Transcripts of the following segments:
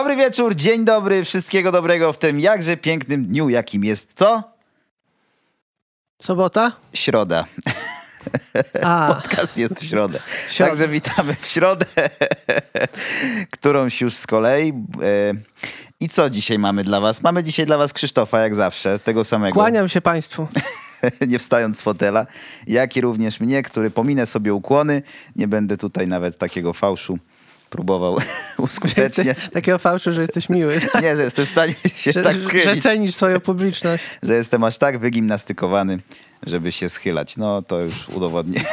Dobry wieczór, dzień dobry, wszystkiego dobrego w tym jakże pięknym dniu, jakim jest co? Sobota? Środa. A, Podcast jest w środę. Środa. Także witamy w środę, którąś już z kolei. E, I co dzisiaj mamy dla was? Mamy dzisiaj dla was Krzysztofa, jak zawsze, tego samego. kłaniam się Państwu. nie wstając z fotela, jak i również mnie, który pominę sobie ukłony. Nie będę tutaj nawet takiego fałszu próbował uskuteczniać. Takiego fałszu, że jesteś miły. Nie, że jestem w stanie się Że, tak że schylić, cenisz swoją publiczność. że jestem aż tak wygimnastykowany, żeby się schylać. No to już udowodnię.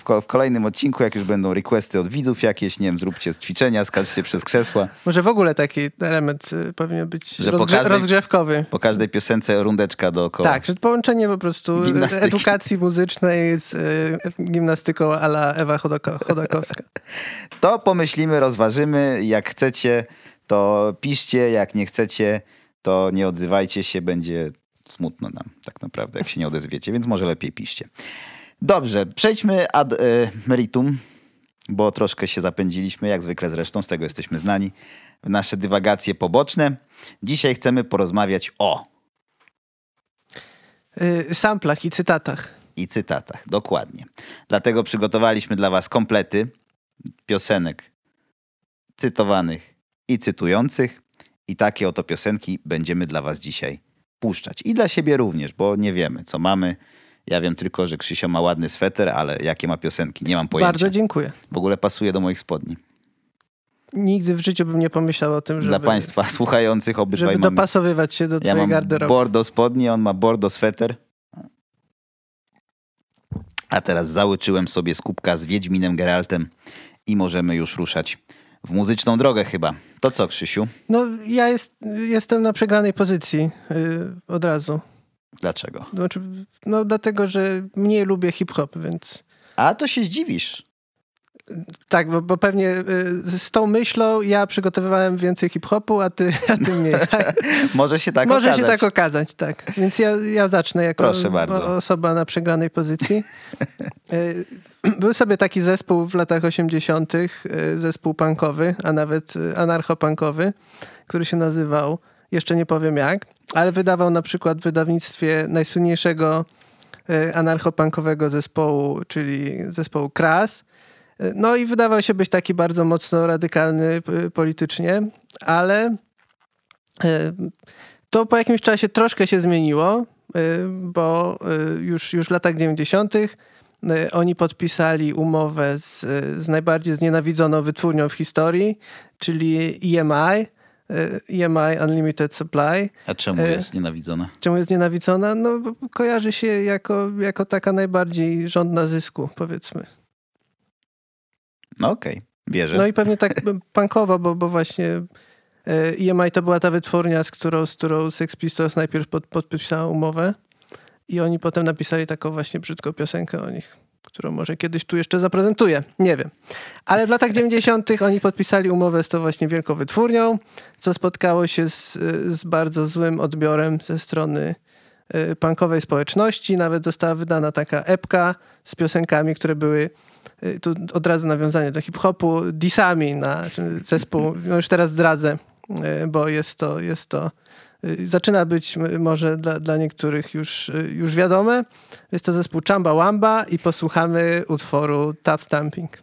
W, ko- w kolejnym odcinku, jak już będą requesty od widzów jakieś, nie wiem, zróbcie z ćwiczenia, skaczcie przez krzesła. Może w ogóle taki element y, powinien być Że po rozgrze- każdej- rozgrzewkowy. Po każdej piosence rundeczka dookoła. Tak, że połączenie po prostu Gimnastyki. edukacji muzycznej z y, gimnastyką ala Ewa Chodoko- Chodakowska. To pomyślimy, rozważymy. Jak chcecie, to piszcie. Jak nie chcecie, to nie odzywajcie się. Będzie smutno nam tak naprawdę, jak się nie odezwiecie, więc może lepiej piszcie. Dobrze, przejdźmy ad e, meritum, bo troszkę się zapędziliśmy, jak zwykle zresztą, z tego jesteśmy znani, w nasze dywagacje poboczne. Dzisiaj chcemy porozmawiać o Y, samplach i cytatach. i cytatach, dokładnie. Dlatego przygotowaliśmy dla was komplety piosenek cytowanych i cytujących i takie oto piosenki będziemy dla was dzisiaj puszczać. I dla siebie również, bo nie wiemy, co mamy. Ja wiem tylko, że Krzysio ma ładny sweter, ale jakie ma piosenki, nie mam pojęcia. Bardzo dziękuję. W ogóle pasuje do moich spodni. Nigdy w życiu bym nie pomyślał o tym, żeby, Dla państwa słuchających obydwaj żeby mamy... dopasowywać się do Ja twojej mam garderoby. bordo spodnie, on ma bordo sweter. A teraz załyczyłem sobie z kubka z Wiedźminem Geraltem i możemy już ruszać w muzyczną drogę chyba. To co, Krzysiu? No, ja jest, jestem na przegranej pozycji y, od razu. Dlaczego? Znaczy, no, dlatego, że mniej lubię hip-hop, więc A to się zdziwisz. Tak, bo, bo pewnie y, z tą myślą ja przygotowywałem więcej hip-hopu, a ty, a ty mniej. Tak? Może się tak Może okazać. się tak okazać, tak. Więc ja, ja zacznę jako osoba na przegranej pozycji. Y, Był sobie taki zespół w latach 80., y, zespół punkowy, a nawet anarcho-punkowy, który się nazywał, jeszcze nie powiem jak, ale wydawał na przykład w wydawnictwie najsłynniejszego anarcho-punkowego zespołu, czyli zespołu Kras. No i wydawał się być taki bardzo mocno radykalny y, politycznie, ale y, to po jakimś czasie troszkę się zmieniło, y, bo już, już w latach 90. y, oni podpisali umowę z, z najbardziej znienawidzoną wytwórnią w historii, czyli EMI, EMI Unlimited Supply. A czemu jest nienawidzona? Czemu jest nienawidzona? No, kojarzy się jako, jako taka najbardziej żądna zysku, powiedzmy. No okej, wierzę. No i pewnie tak punkowo, bo, bo właśnie e, EMI to była ta wytwórnia, z którą, z którą Sex Pistols najpierw pod, podpisała umowę i oni potem napisali taką właśnie brzydką piosenkę o nich, którą może kiedyś tu jeszcze zaprezentuję. Nie wiem. Ale w latach 90. oni podpisali umowę z tą właśnie wielką wytwórnią, co spotkało się z, z bardzo złym odbiorem ze strony e, punkowej społeczności. Nawet została wydana taka epka z piosenkami, które były tu od razu nawiązanie do hip-hopu, disami na zespół, no już teraz zdradzę, y, bo jest to, jest to y, zaczyna być może dla, dla niektórych już, y, już wiadome. Jest to zespół Chamba Wamba i posłuchamy utworu Tap Stamping.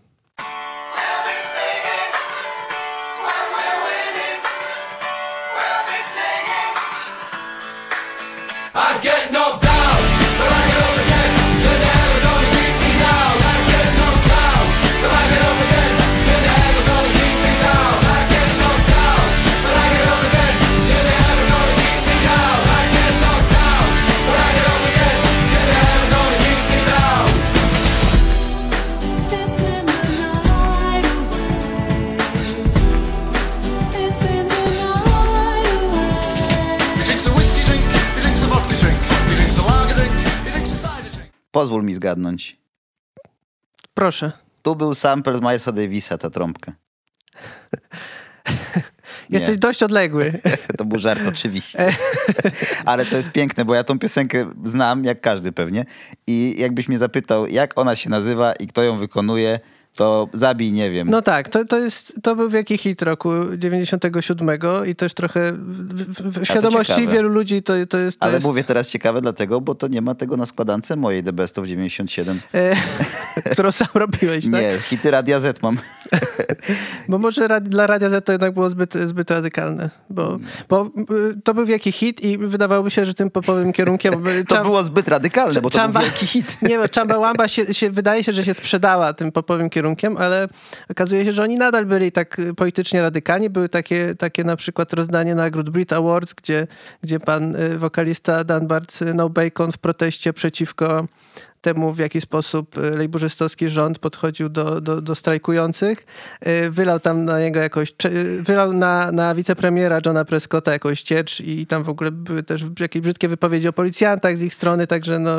Pozwól mi zgadnąć. Proszę. Tu był sample z Milesa Davisa, ta trąbka. Nie. Jesteś dość odległy. To był żart oczywiście. Ale to jest piękne, bo ja tą piosenkę znam, jak każdy pewnie. I jakbyś mnie zapytał, jak ona się nazywa i kto ją wykonuje, To zabij, nie wiem. No tak, to, to, jest, to był wielki hit roku 97 i też trochę w, w, świadomości wielu ludzi to, to jest... To Ale jest, mówię teraz ciekawe dlatego, bo to nie ma tego na składance mojej The Best of 97. E, którą sam robiłeś, tak? Nie, hity Radia Z mam. Bo może rad, dla Radia Z to jednak było zbyt, zbyt radykalne, bo, bo y, to był wielki hit i wydawałoby się, że tym popowym kierunkiem... To było zbyt radykalne, bo to Chamba- był wielki hit. Nie, bo Chamba Wamba się, się wydaje się, że się sprzedała tym popowym kierunkiem, ale okazuje się, że oni nadal byli tak politycznie radykalni. Były takie, takie na przykład rozdanie nagród Brit Awards, gdzie, gdzie pan y, wokalista Dan Bart No Bacon w proteście przeciwko temu, w jaki sposób y, lejburzystowski rząd podchodził do, do, do strajkujących. Wylał tam na niego jakoś, wylał na, na wicepremiera Johna Prescotta jakąś ciecz i tam w ogóle były też jakieś brzydkie wypowiedzi o policjantach z ich strony, także no...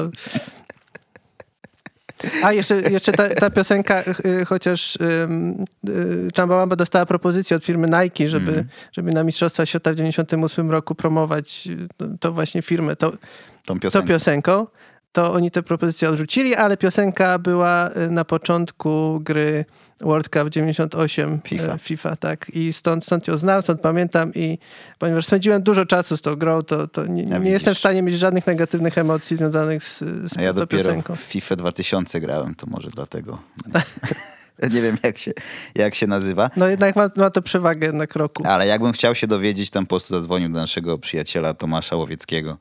A jeszcze, jeszcze ta, ta piosenka, y, chociaż ym, y, Chumbawamba dostała propozycję od firmy Nike, żeby, Mhm. żeby na Mistrzostwa Świata w 98 roku promować y, to, właśnie firmę, to, Tą to piosenką, to oni tę propozycję odrzucili, ale piosenka była y, na początku gry World Cup 98 FIFA. y, FIFA tak. I stąd, stąd ją znam, stąd pamiętam i ponieważ spędziłem dużo czasu z tą grą, to, to nie, A nie jestem w stanie mieć żadnych negatywnych emocji związanych z, z A ja tą dopiero piosenką. w FIFA 2000 grałem, to może dlatego. nie wiem, jak się, jak się nazywa. No jednak ma, ma to przewagę na kroku. Ale jakbym chciał się dowiedzieć, tam po prostu zadzwonił do naszego przyjaciela Tomasza Łowieckiego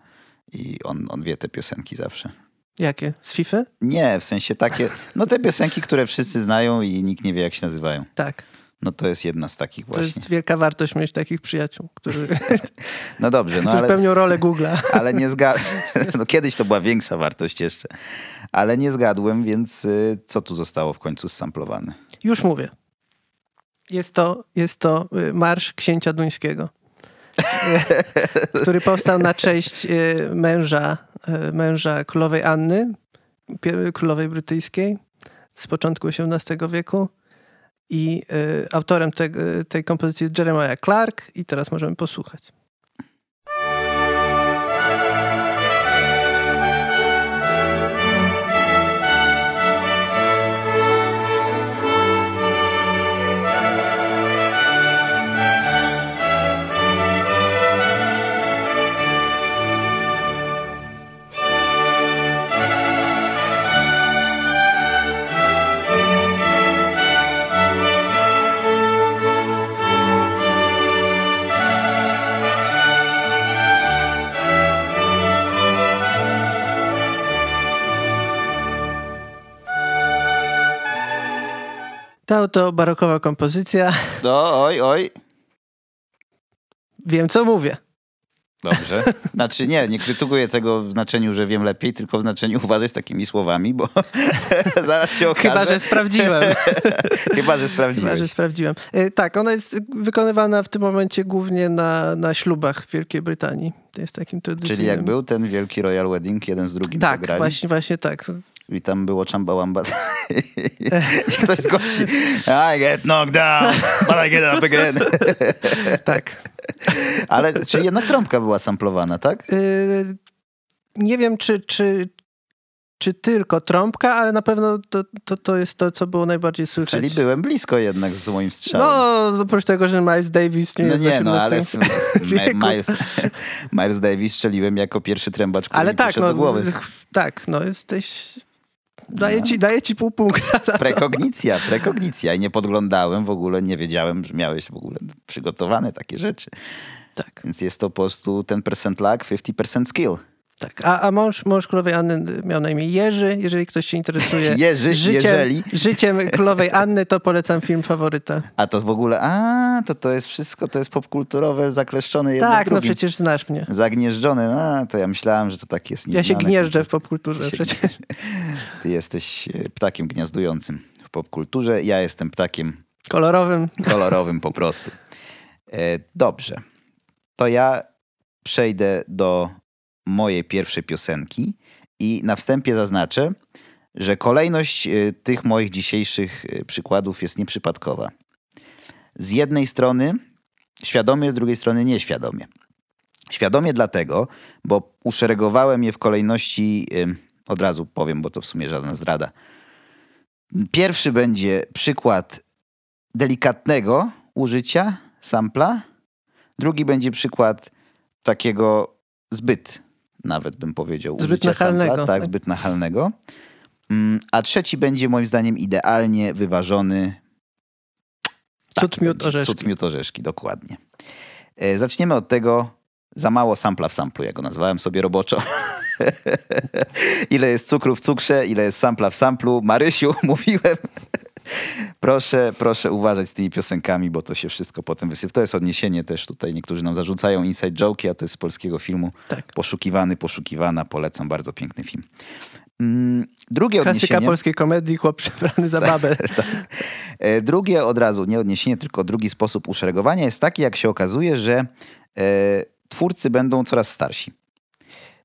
i on, on wie te piosenki zawsze. Jakie? Z FIFA? Nie, w sensie takie, no te piosenki, które wszyscy znają i nikt nie wie, jak się nazywają. Tak. No to jest jedna z takich To właśnie. jest wielka wartość mieć takich przyjaciół, którzy, No dobrze, no którzy ale, pełnią rolę Google'a. ale nie zgadłem. No kiedyś to była większa wartość jeszcze. Ale nie zgadłem, więc y, co tu zostało w końcu samplowane? Już mówię. Jest to, jest to y, Marsz Księcia Duńskiego, który powstał na cześć y, męża, męża królowej Anny, królowej brytyjskiej z początku XVIII wieku. I y, autorem te, tej kompozycji jest Jeremiah Clark i teraz możemy posłuchać. Ta oto barokowa kompozycja. No, oj, oj. Wiem, co mówię. Dobrze. Znaczy nie, nie krytykuję tego w znaczeniu, że wiem lepiej, tylko w znaczeniu uważaj z takimi słowami, bo zaraz się okaże. Chyba, że sprawdziłem. Chyba, że Chyba, sprawdziłeś. że sprawdziłem. Tak, ona jest wykonywana w tym momencie głównie na, na ślubach w Wielkiej Brytanii. To jest takim tradycyjnym... Czyli jak był ten wielki Royal Wedding, jeden z drugim Tak, właśnie, właśnie tak. I tam było Chamba Wamba i ktoś z gości I get knocked down, but I get up again. tak. Ale czy jednak trąbka była samplowana, tak? E, Nie wiem, czy, czy, czy tylko trąbka, ale na pewno to, to, to jest to, co było najbardziej słychać. Czyli byłem blisko jednak z moim strzałem. No, oprócz tego, że Miles Davis nie No jest nie, no ale Miles, Miles Davis strzeliłem jako pierwszy trębacz, który Ale mi tak, no, do głowy. tak, no jesteś... Daję, ci, daję ci pół punkta za. Prekognicja, prekognicja. I nie podglądałem w ogóle, nie wiedziałem, że miałeś w ogóle przygotowane takie rzeczy. Tak, Więc jest to po prostu 10% luck, 50% skill. Tak. A, a mąż, mąż królowej Anny miał na imię Jerzy. Jeżeli ktoś się interesuje Jerzy, życiem, jeżeli. życiem królowej Anny, to polecam film faworyta. A to w ogóle, a to to jest wszystko, to jest popkulturowe, zakleszczone jedno tak, no drugim. przecież znasz mnie. Zagnieżdżone, a to ja myślałem, że to tak jest Ja się nieznane. gnieżdżę w popkulturze przecież. Ty jesteś e, ptakiem gniazdującym w popkulturze, ja jestem ptakiem Kolorowym. kolorowym po prostu. E, Dobrze. To ja przejdę do mojej pierwszej piosenki i na wstępie zaznaczę, że kolejność e, tych moich dzisiejszych e, przykładów jest nieprzypadkowa. Z jednej strony świadomie, z drugiej strony nieświadomie. Świadomie dlatego, bo uszeregowałem je w kolejności, ym, od razu powiem, bo to w sumie żadna zdrada. Pierwszy będzie przykład delikatnego użycia sampla. Drugi będzie przykład takiego zbyt, nawet bym powiedział, Zbyt nachalnego, sampla. Tak, tak. zbyt nachalnego. Mm, A trzeci będzie moim zdaniem idealnie wyważony. Cud miód orzeszki. Cud miód orzeszki, dokładnie. E, Zaczniemy od tego za mało sampla w samplu, jak go nazwałem sobie roboczo. ile jest cukru w cukrze, ile jest sampla w samplu. Marysiu, mówiłem. Proszę, proszę uważać z tymi piosenkami, bo to się wszystko potem wysyp. To jest odniesienie też tutaj. Niektórzy nam zarzucają inside joke, a to jest z polskiego filmu. Tak. Poszukiwany, poszukiwana. Polecam, bardzo piękny film. Mm, Drugie Klasyka odniesienie... Tak. polskiej komedii, chłop przebrany za babę. E, Drugie od razu, nie odniesienie, tylko drugi sposób uszeregowania jest taki, jak się okazuje, że e, twórcy będą coraz starsi.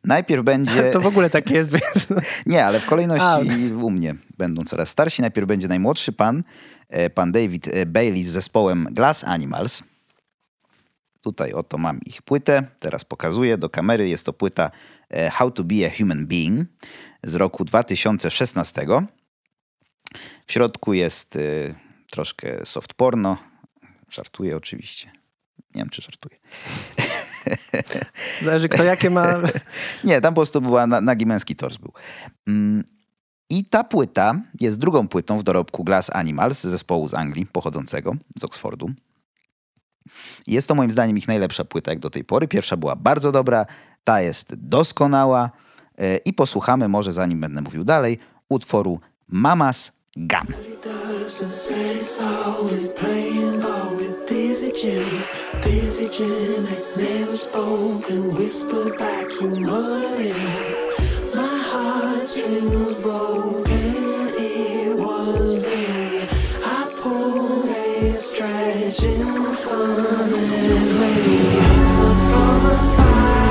Najpierw będzie... To w ogóle tak jest, więc... Nie, ale w kolejności A. u mnie będą coraz starsi. Najpierw będzie najmłodszy pan, e, pan David e, Bailey z zespołem Glass Animals. Tutaj oto mam ich płytę, teraz pokazuję do kamery. Jest to płyta e, How to be a Human Being z roku 2016. W środku jest troszkę soft porno. Żartuję oczywiście. Nie wiem, czy żartuję. Zależy kto jakie ma... Nie, tam po prostu była na, nagi męski tors był. Mm, I ta płyta jest drugą płytą w dorobku Glass Animals, zespołu z Anglii, pochodzącego z Oxfordu. Jest to moim zdaniem ich najlepsza płyta jak do tej pory. Pierwsza była bardzo dobra, ta jest doskonała e, i posłuchamy może, zanim będę mówił dalej, utworu Mama's Gun. And said it's all in playing ball with Dizzy Jim. Dizzy Jim had never spoken, whispered back, you muttered in. My heartstring was broken, it was me. I pulled a stretch in fun and me. In the summer silence,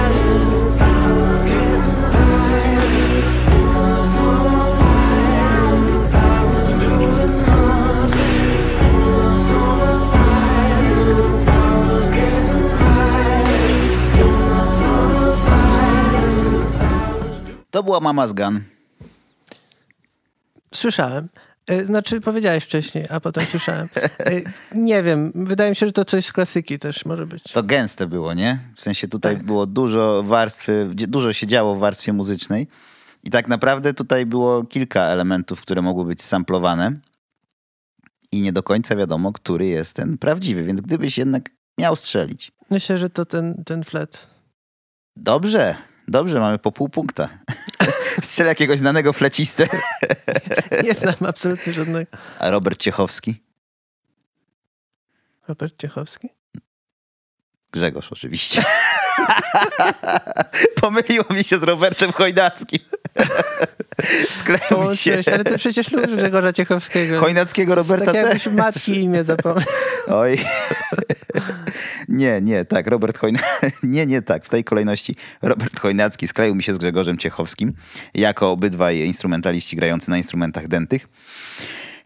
To była Mama's Gun. Słyszałem. E, Znaczy, powiedziałeś wcześniej, a potem słyszałem. E, Nie wiem, wydaje mi się, że to coś z klasyki też może być. To gęste było, nie? W sensie tutaj Tak. było dużo warstwy, dużo się działo w warstwie muzycznej. I tak naprawdę tutaj było kilka elementów, które mogły być samplowane. I nie do końca wiadomo, który jest ten prawdziwy. Więc gdybyś jednak miał strzelić. Myślę, że to ten, ten flet. Dobrze, dobrze, mamy po pół punkta. Strzel jakiegoś znanego flecistę. Nie znam absolutnie żadnego. A Robert Ciechowski? Robert Ciechowski? Grzegorz oczywiście. Pomyliło mi się z Robertem Chojnackim. Skleił mi się. Ale ty przecież lubisz Grzegorza Ciechowskiego. Chojnackiego Roberta tak też. jakbyś matki imię zapomniał. Oj. Nie, nie, tak, Robert Chojnacki. Nie, nie tak, w tej kolejności Robert Chojnacki skleił mi się z Grzegorzem Ciechowskim, jako obydwaj instrumentaliści grający na instrumentach dętych.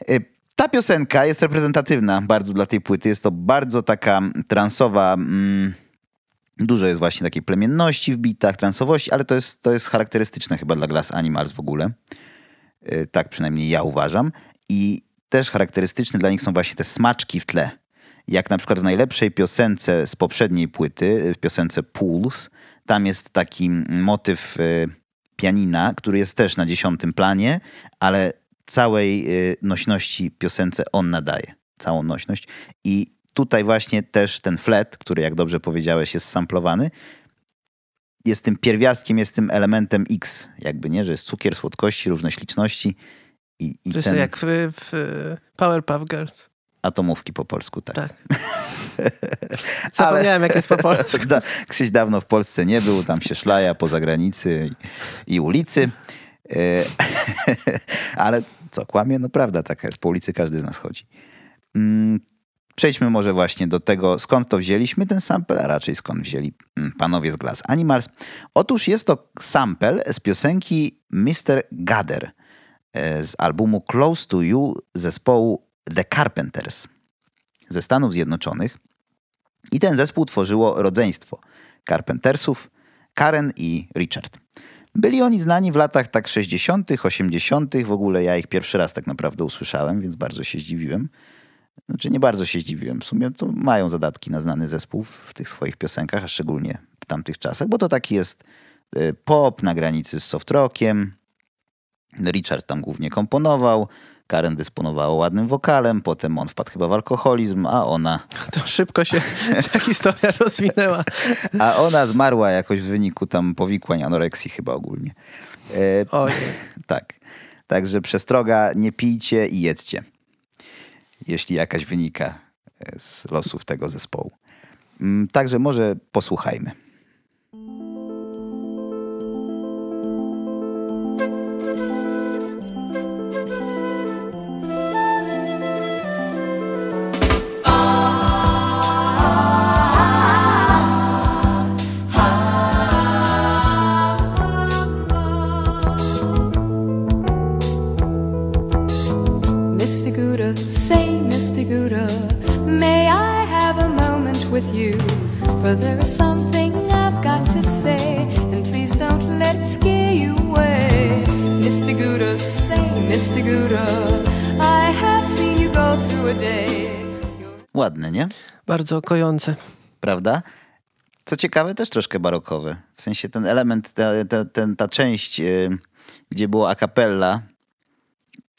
Y, Ta piosenka jest reprezentatywna bardzo dla tej płyty. Jest to bardzo taka transowa. Mm, dużo jest właśnie takiej plemienności w bitach, transowości, ale to jest, to jest charakterystyczne chyba dla Glass Animals w ogóle. Y, Tak przynajmniej ja uważam. I też charakterystyczne dla nich są właśnie te smaczki w tle. Jak na przykład w najlepszej piosence z poprzedniej płyty, y, piosence Pools, tam jest taki motyw y, pianina, który jest też na dziesiątym planie, ale całej nośności piosence on nadaje. Całą nośność. I tutaj właśnie też ten flet, który jak dobrze powiedziałeś jest samplowany, jest tym pierwiastkiem, jest tym elementem X, jakby nie, że jest cukier, słodkości, różne śliczności i, i To jest ten jak w, w Powerpuff Girls. atomówki po polsku, tak. Tak. Zapomniałem, jak jest po polsku. Da, Krzyś dawno w Polsce nie był, tam się szlaja po zagranicy i, i ulicy. E, Ale co, kłamie? No prawda taka jest, po ulicy każdy z nas chodzi. Przejdźmy może właśnie do tego, skąd to wzięliśmy ten sample, a raczej skąd wzięli mm, panowie z Glass Animals. Otóż jest to sample z piosenki Mr. Gather e, z albumu Close to You zespołu The Carpenters ze Stanów Zjednoczonych. I ten zespół tworzyło rodzeństwo Carpentersów, Karen i Richard. Byli oni znani w latach tak 60., 80., w ogóle ja ich pierwszy raz tak naprawdę usłyszałem, więc bardzo się zdziwiłem. Znaczy nie bardzo się zdziwiłem. W sumie to mają zadatki na znany zespół w tych swoich piosenkach, a szczególnie w tamtych czasach, bo to taki jest e, pop na granicy z soft rockiem. Richard tam głównie komponował, Karen dysponowała ładnym wokalem, potem on wpadł chyba w alkoholizm, a ona, To szybko się ta historia rozwinęła. a ona zmarła jakoś w wyniku tam powikłań, anoreksji chyba ogólnie. E, Oj, tak. Także przestroga, nie pijcie i jedzcie. Jeśli jakaś wynika e, z losów tego zespołu. Mm, Także może posłuchajmy. For there is something I've got to say, and please don't let it scare you away. Mr. Gouda, say, Mr. Gouda, I have seen you go through a day. Ładne, nie? bardzo kojące. Prawda? Co ciekawe, też troszkę barokowe. W sensie ten element, ta, ta, ten, ta część, e, gdzie było a cappella,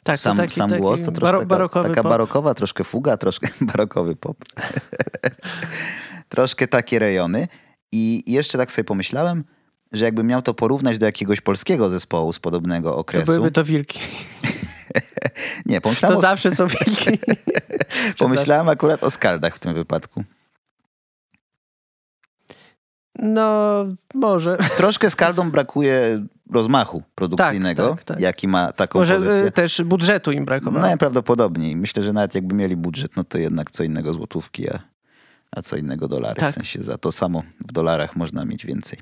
Tak, sam, taki, sam taki głos, to troszkę baro, taka, barokowy taka barokowa, troszkę fuga, troszkę barokowy pop. troszkę takie rejony. I jeszcze tak sobie pomyślałem, że jakbym miał to porównać do jakiegoś polskiego zespołu z podobnego To okresu. byłyby to wilki. Nie, pomyślałem, To o, zawsze są wilki. pomyślałem akurat o skaldach w tym wypadku. No, może. Troszkę skaldom brakuje rozmachu produkcyjnego, Tak, tak, tak. jaki ma taką Może pozycję. y, też budżetu im brakowało. Najprawdopodobniej. Myślę, że nawet jakby mieli budżet, no to jednak co innego złotówki, a, a co innego dolary. Tak. W sensie za to samo w dolarach można mieć więcej.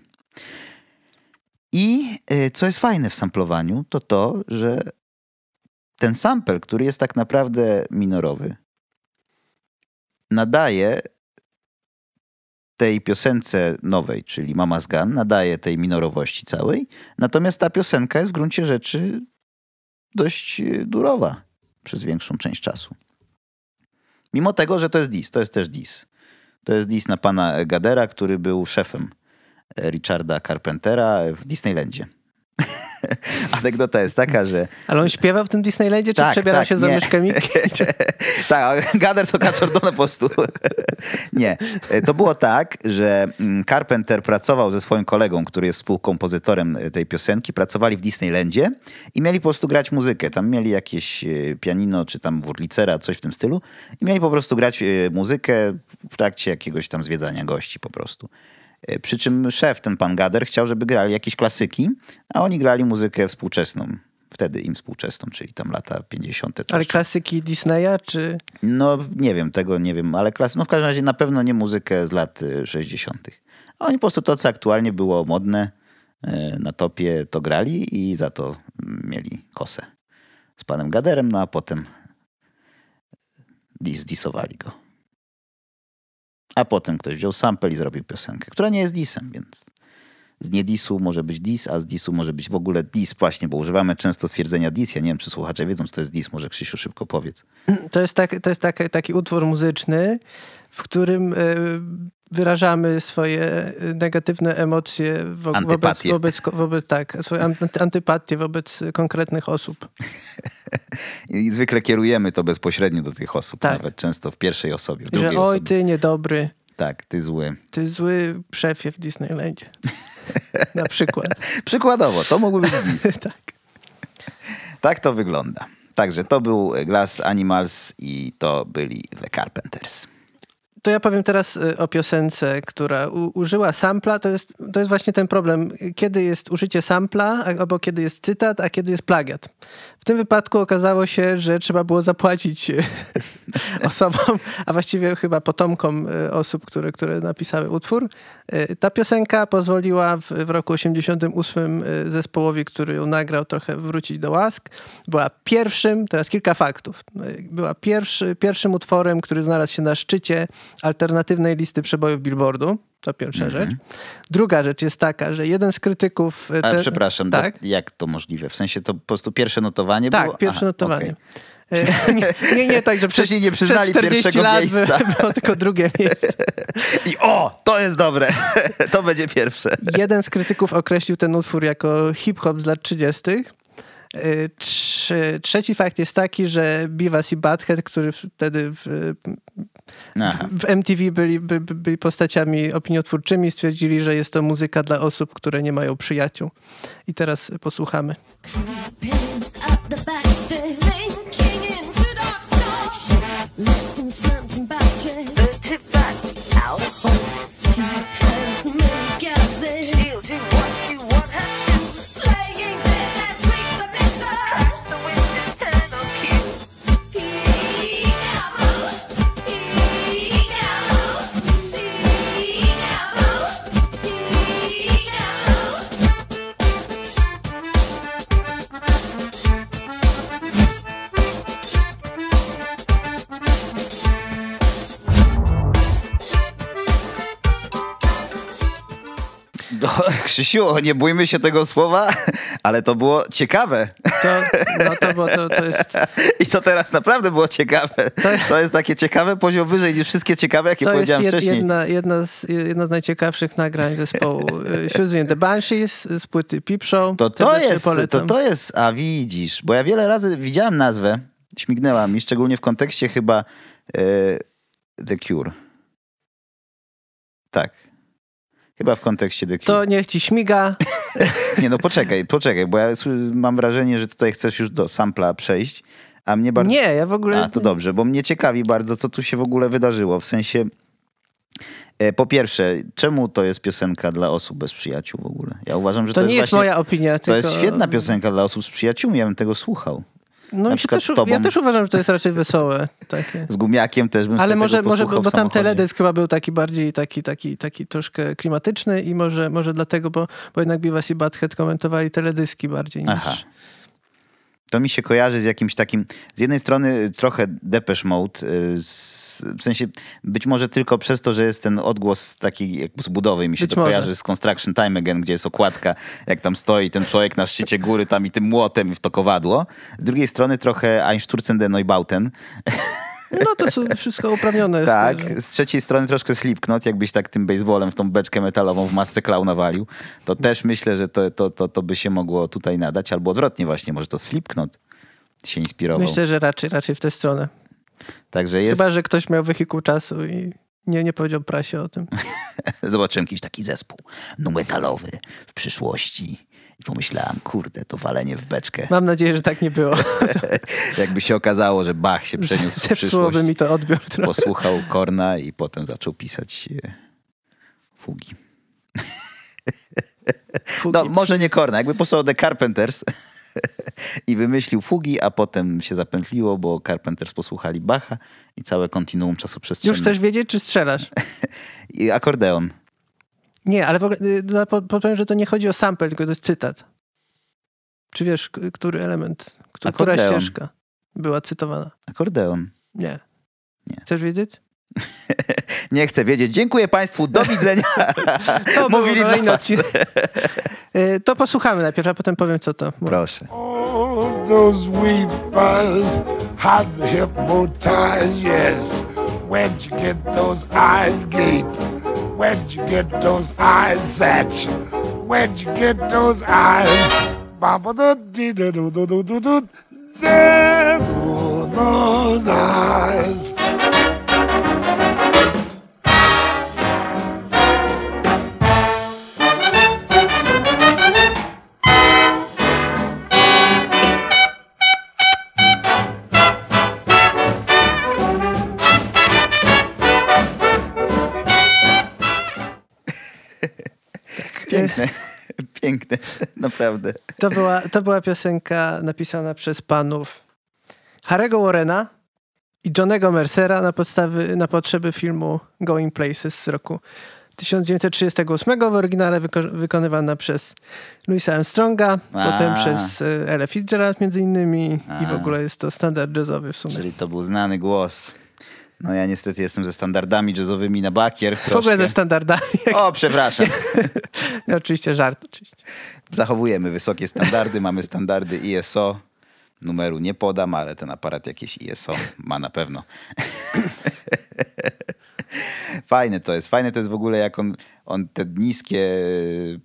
I y, co jest fajne w samplowaniu, to to, że ten sample, który jest tak naprawdę minorowy, nadaje tej piosence nowej, czyli Mama's Gun, nadaje tej minorowości całej, natomiast ta piosenka jest w gruncie rzeczy dość y, durowa przez większą część czasu. Mimo tego, że to jest dis, to jest też dis. To jest dis na pana Gadera, który był szefem Richarda Carpentera w Disneylandzie. Anegdota jest taka, że Ale on śpiewał w tym Disneylandzie, czy Tak, przebierał tak, się za myszkę tak, Gader to kaczordona po prostu. Nie, E, to było tak, że mm, Carpenter pracował ze swoim kolegą, który jest współkompozytorem e, tej piosenki, pracowali w Disneylandzie i mieli po prostu grać muzykę. Tam mieli jakieś e, pianino, czy tam wurlicera, coś w tym stylu i mieli po prostu grać muzykę w trakcie jakiegoś tam zwiedzania gości po prostu. E, Przy czym szef, ten pan Gader, chciał, żeby grali jakieś klasyki, a oni grali muzykę współczesną. Wtedy im współczesną, czyli tam lata 50. Ale troszkę. klasyki Disneya, czy... No nie wiem, tego nie wiem, ale klas... no w każdym razie na pewno nie muzykę z lat y, 60. A oni po prostu to, co aktualnie było modne y, na topie, to grali i za to mm, mieli kosę z panem Gaderem, no a potem dis, disowali go. A potem ktoś wziął sample i zrobił piosenkę, która nie jest disem, więc z nie disu może być dis, a z disu może być w ogóle dis właśnie, bo używamy często stwierdzenia dis. Ja nie wiem, czy słuchacze wiedzą, co to jest dis. Może Krzysiu szybko powiedz. To jest, tak, to jest tak, taki utwór muzyczny, w którym y, wyrażamy swoje y, negatywne emocje wo, wobec, wobec, wobec, tak, swoje anty- antypatie wobec konkretnych osób. I zwykle kierujemy to bezpośrednio do tych osób, Tak. nawet często w pierwszej osobie, w Że drugiej oj, osobie. ty niedobry, Tak, ty zły. ty zły szefie w Disneylandzie. Na przykład. Przykładowo, to mógłby być dis. tak. Tak to wygląda. Także to był Glass Animals i to byli The Carpenters. To ja powiem teraz y, o piosence, która u, użyła sampla. To jest, to jest właśnie ten problem. Kiedy jest użycie sampla, albo kiedy jest cytat, a kiedy jest plagiat. W tym wypadku okazało się, że trzeba było zapłacić y, osobom, a właściwie chyba potomkom e, osób, które, które napisały utwór. Ta piosenka pozwoliła w, w roku 88 e, zespołowi, który ją nagrał, trochę wrócić do łask. Była pierwszym, teraz kilka faktów, była pierwszy, pierwszym utworem, który znalazł się na szczycie alternatywnej listy przebojów Billboardu. To pierwsza rzecz. Druga rzecz jest taka, że jeden z krytyków... e, Ale te- przepraszam, do- tak? jak to możliwe? W sensie to po prostu pierwsze notowanie Tak, było? pierwsze Aha, notowanie. okej. E, Nie, nie, nie tak, że Wcześniej przez, nie przyznali przez 40 pierwszego lat miejsca. by- było tylko drugie miejsce. I o, to jest dobre. to będzie pierwsze. Jeden z krytyków określił ten utwór jako hip-hop z lat 30. E, Trze- Trzeci fakt jest taki, że Beavis i Butthead, którzy wtedy Aha. w MTV byli, by, by- byli postaciami opiniotwórczymi, stwierdzili, że jest to muzyka dla osób, które nie mają przyjaciół. I teraz posłuchamy. up the backstairs. Krzysiu, nie bójmy się tego słowa, ale to było ciekawe. To, no to, bo to, to jest I to teraz naprawdę było ciekawe. To jest takie ciekawe poziom wyżej niż wszystkie ciekawe, jakie To jest powiedziałem jed, wcześniej. jedna, jedna, z, jedna z najciekawszych nagrań zespołu and the Banshees z płyty Peep Show. To to jest, to to jest, a widzisz, bo ja wiele razy widziałem nazwę, śmignęła mi, szczególnie w kontekście chyba e, The Cure. Tak. Chyba w kontekście. To niech ci śmiga. Nie no, poczekaj, poczekaj, bo ja mam wrażenie, że tutaj chcesz już do sampla przejść, a mnie bardzo... Nie, ja w ogóle... A, to dobrze, bo mnie ciekawi bardzo, co tu się w ogóle wydarzyło. W sensie, e, po pierwsze, czemu to jest piosenka dla osób bez przyjaciół w ogóle? Ja uważam, że To, to, nie jest jest właśnie, moja opinia. To tylko... jest świetna piosenka dla osób z przyjaciółmi, ja bym tego słuchał. No, na przykład też. Ja też uważam, że to jest raczej wesołe. Takie. Z gumiakiem też bym Ale może, może bo w tam teledysk chyba był taki bardziej, taki, taki, taki troszkę klimatyczny i może, może dlatego, bo, bo jednak Beavis i Butthead komentowali teledyski bardziej niż... Aha. To mi się kojarzy z jakimś takim, z jednej strony trochę Depeche Mode, y, w sensie być może tylko przez to, że jest ten odgłos taki jakby z budowy, mi się Być to może. kojarzy z Construction Time Again, gdzie jest okładka, jak tam stoi ten człowiek na szczycie góry tam i tym młotem w to kowadło. Z drugiej strony trochę Einstürzen der Neubauten. No to są wszystko uprawnione. jest, Tak, z trzeciej strony troszkę Slipknot, jakbyś tak tym baseballem w tą beczkę metalową w masce klauna walił, to też myślę, że to, to, to, to by się mogło tutaj nadać, albo odwrotnie właśnie, może to Slipknot się inspirował. Myślę, że raczej, raczej w tę stronę. Także jest, Chyba, że ktoś miał wehikuł czasu i nie, nie powiedział prasie o tym. zobaczyłem jakiś taki zespół nu metalowy w przyszłości i pomyślałem, kurde, to walenie w beczkę. Mam nadzieję, że tak nie było. Jakby się okazało, że Bach się przeniósł w Zepsułoby przyszłość, mi to odbiór trochę. posłuchał Korna i potem zaczął pisać e, fugi. No, może nie Korna, jakby posłuchał The Carpenters i wymyślił fugi, a potem się zapętliło, bo Carpenters posłuchali Bacha i całe kontinuum czasoprzestrzenne. Już chcesz wiedzieć, czy strzelasz? I akordeon. Nie, ale w ogóle y, po- powiem, że to nie chodzi o sample, tylko to jest cytat. Czy wiesz, który element, któ- która Akordeon. ścieżka była cytowana? Akordeon. Nie. Nie. Chcesz wiedzieć? Nie chcę wiedzieć. Dziękuję Państwu. Do widzenia. To Mówili dla was. Y, To posłuchamy najpierw, a potem powiem, co to. Proszę. Oh, those weepers had the hypnotized, yes. Where'd you get those eyes gape? Where'd you get those eyes at? Where'd you get those eyes? Baba dee da do do do do do. Those eyes. Naprawdę. To była, to była piosenka napisana przez panów Harego Warrena, i Johnego Mercera na, podstawy, na potrzeby filmu Going Places z roku 1938 w oryginale wyko- wykonywana przez Louisa Armstronga, A. potem przez e, Ella Fitzgerald między innymi i w A. ogóle jest to standard jazzowy w sumie. Czyli to był znany głos. No ja niestety jestem ze standardami jazzowymi na bakier w ogóle ze standardami. O, przepraszam. No, oczywiście żart, oczywiście. Zachowujemy wysokie standardy, mamy standardy ISO. Numeru nie podam, ale ten aparat jakieś ISO ma na pewno. Fajne to jest. Fajne to jest w ogóle, jak on, on te niskie